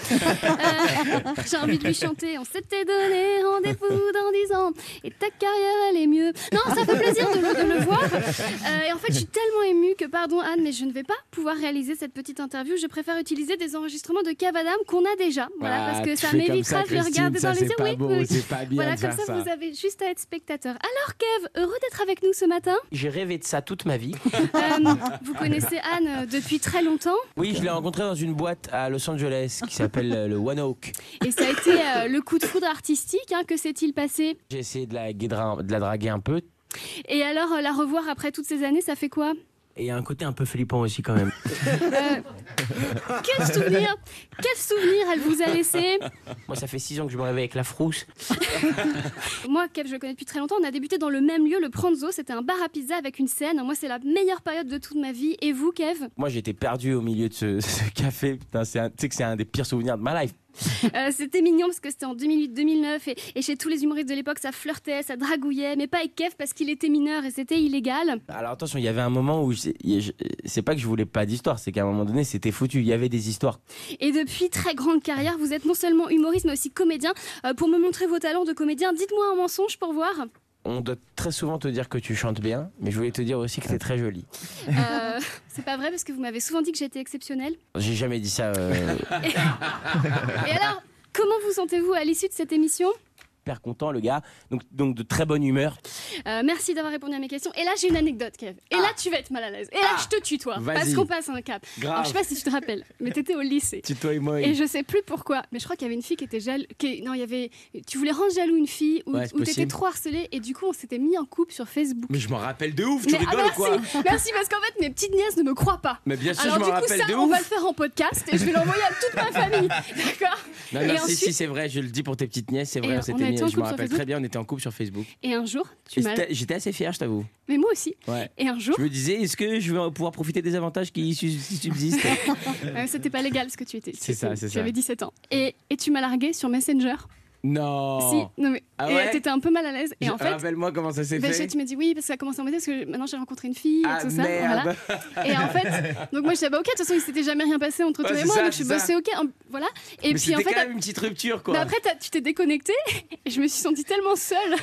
Speaker 13: Euh, J'ai envie de lui chanter. On s'était donné rendez-vous dans 10 ans. Et ta carrière, elle est mieux. Non, ça fait plaisir de le, de le voir. Euh, et en fait, je suis tellement émue que, pardon Anne, mais je ne vais pas pouvoir réaliser cette petite interview. Je préfère utiliser des enregistrements de Kev Adam qu'on a déjà. Voilà,
Speaker 12: Ah,
Speaker 13: parce que ça m'évitera de le regarder
Speaker 12: ça,
Speaker 13: dans les yeux.
Speaker 12: pas
Speaker 13: Oui,
Speaker 12: beau,
Speaker 13: oui,
Speaker 12: pas bien
Speaker 13: Voilà,
Speaker 12: de
Speaker 13: comme
Speaker 12: faire
Speaker 13: ça,
Speaker 12: ça.
Speaker 13: vous avez juste à être spectateur. Alors, Kev, heureux d'être avec nous ce matin.
Speaker 12: J'ai rêvé de ça toute ma vie.
Speaker 13: Euh, vous connaissez Anne euh, depuis très longtemps
Speaker 12: Oui, je l'ai rencontré dans une boîte à Los Angeles qui s'appelle euh, le One Oak.
Speaker 13: et ça a été euh, le coup de foudre artistique. hein, que s'est-il passé?
Speaker 12: J'ai essayé de la, guédra- de la draguer un peu.
Speaker 13: Et alors, la revoir après toutes ces années, ça fait quoi?
Speaker 12: Et il y a un côté un peu flippant aussi quand même.
Speaker 13: Euh, Quel souvenir? Quel souvenir elle vous a laissé
Speaker 12: Moi, ça fait six ans que je me réveille avec la frousse.
Speaker 13: Moi, Kev, je le connais depuis très longtemps. On a débuté dans le même lieu, le Pranzo. C'était un bar à pizza avec une scène. Moi, c'est la meilleure période de toute ma vie. Et vous, Kev
Speaker 12: Moi, j'étais perdu au milieu de ce, ce café. Putain, c'est un- tu sais que c'est un des pires souvenirs de ma life.
Speaker 13: Euh, C'était mignon parce que c'était en 2008-2009 et, et chez tous les humoristes de l'époque, ça flirtait, ça dragouillait, mais pas avec Kev parce qu'il était mineur et c'était illégal.
Speaker 12: Alors attention, il y avait un moment où je- je- c'est pas que je voulais pas d'histoire, c'est qu'à un moment donné, c'était foutu. Il y avait des histoires.
Speaker 13: Et depuis très grande carrière, vous êtes non seulement humoriste mais aussi comédien. Euh, pour me montrer vos talents de comédien, dites-moi un mensonge pour voir.
Speaker 12: On doit très souvent te dire que tu chantes bien, mais je voulais te dire aussi que t'es très jolie.
Speaker 13: Euh, c'est pas vrai parce que vous m'avez souvent dit que j'étais exceptionnelle.
Speaker 12: J'ai jamais dit ça. euh,
Speaker 13: Et alors, comment vous sentez-vous à l'issue de cette émission?
Speaker 12: Super content, le gars. Donc, donc de très bonne humeur.
Speaker 13: Euh, Merci d'avoir répondu à mes questions. Et là, j'ai une anecdote, Kev. Et là, tu vas être mal à l'aise. Et là, je te tutoie.
Speaker 12: Ah.
Speaker 13: Parce qu'on passe un cap.
Speaker 12: Grave.
Speaker 13: Alors, je sais pas si tu te rappelles, mais t'étais au lycée.
Speaker 12: Tutoie-moi.
Speaker 13: Et je sais plus pourquoi, mais je crois qu'il y avait une fille qui était jaloux. Qui... Non, il y avait. Tu voulais rendre jaloux une fille ou
Speaker 12: Ouais,
Speaker 13: t'étais trop harcelé et du coup on s'était mis en couple sur Facebook.
Speaker 12: Mais je m'en rappelle de ouf, tu
Speaker 13: Mais- ah,
Speaker 12: rigoles ou quoi
Speaker 13: merci, merci parce qu'en fait mes petites nièces ne me croient pas.
Speaker 12: Mais bien sûr,
Speaker 13: Alors
Speaker 12: je m'en rappelle
Speaker 13: ça
Speaker 12: de
Speaker 13: on
Speaker 12: ouf.
Speaker 13: va le faire en podcast et je vais l'envoyer à toute ma famille, d'accord?
Speaker 12: Non,
Speaker 13: Et
Speaker 12: non, si,
Speaker 13: ensuite-
Speaker 12: si, c'est vrai, je le dis pour tes petites nièces, c'est vrai,
Speaker 13: on
Speaker 12: s'était
Speaker 13: en
Speaker 12: je me rappelle
Speaker 13: Facebook
Speaker 12: très bien, on était en couple sur Facebook.
Speaker 13: Et un jour tu m'as.
Speaker 12: J'étais assez fier, je t'avoue.
Speaker 13: Mais moi aussi.
Speaker 12: Ouais.
Speaker 13: Et un jour.
Speaker 12: Je me disais, est-ce que je vais pouvoir profiter des avantages qui su- qui subsistent
Speaker 13: Euh, C'était pas légal ce que tu étais.
Speaker 12: C'est ça, c'est ça.
Speaker 13: avais 17 ans. Et, et tu m'as largué sur Messenger.
Speaker 12: Non
Speaker 13: Si, non mais.
Speaker 12: Ah
Speaker 13: et t'étais un peu mal à l'aise. Et
Speaker 12: Je-
Speaker 13: en fait.
Speaker 12: Rappelle-moi comment ça s'est
Speaker 13: Ben,
Speaker 12: fait.
Speaker 13: tu m'as dit oui parce que ça a commencé à embêter parce que maintenant j'ai rencontré une fille
Speaker 12: Ah,
Speaker 13: et tout ça.
Speaker 12: merde.
Speaker 13: Voilà. Et en fait, donc moi je disais bah ok de toute façon il s'était jamais rien passé entre
Speaker 12: Ouais,
Speaker 13: toi et moi
Speaker 12: ça,
Speaker 13: donc je bah, c'est ok voilà. Et
Speaker 12: Mais
Speaker 13: puis en fait
Speaker 12: quand même une petite rupture, quoi.
Speaker 13: bah, après tu t'es déconnecté et je me suis sentie tellement seule.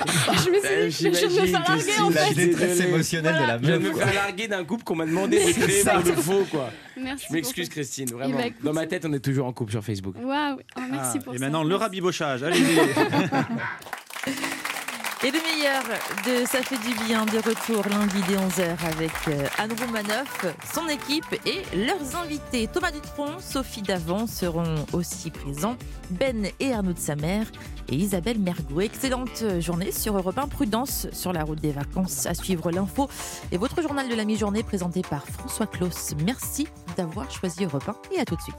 Speaker 13: je me suis dit je vais me faire larguer en fait.
Speaker 5: détresse émotionnelle de la
Speaker 12: Je me faire larguer d'un couple qu'on m'a demandé de créer pour le faux, quoi.
Speaker 13: Merci
Speaker 12: Je m'excuse, Christine,
Speaker 13: Eh
Speaker 12: vraiment.
Speaker 13: ben, écoute.
Speaker 12: Dans ma tête, on est toujours en couple sur Facebook.
Speaker 13: Waouh, oh, merci
Speaker 7: Ah,
Speaker 13: pour
Speaker 7: et
Speaker 13: ça.
Speaker 7: maintenant, le rabibochage. Allez-y.
Speaker 3: Et le meilleur de Ça fait du bien de retour lundi dès 11h avec euh, Anne Roumanoff, son équipe et leurs invités. Thomas Dutronc, Sophie Davant seront aussi présents, Ben et Arnaud de sa mère et Isabelle Mergot. Excellente journée sur Europe 1, prudence sur la route des vacances. À suivre l'info et votre journal de la mi-journée présenté par François Claus. Merci d'avoir choisi Europe 1 et à tout de suite.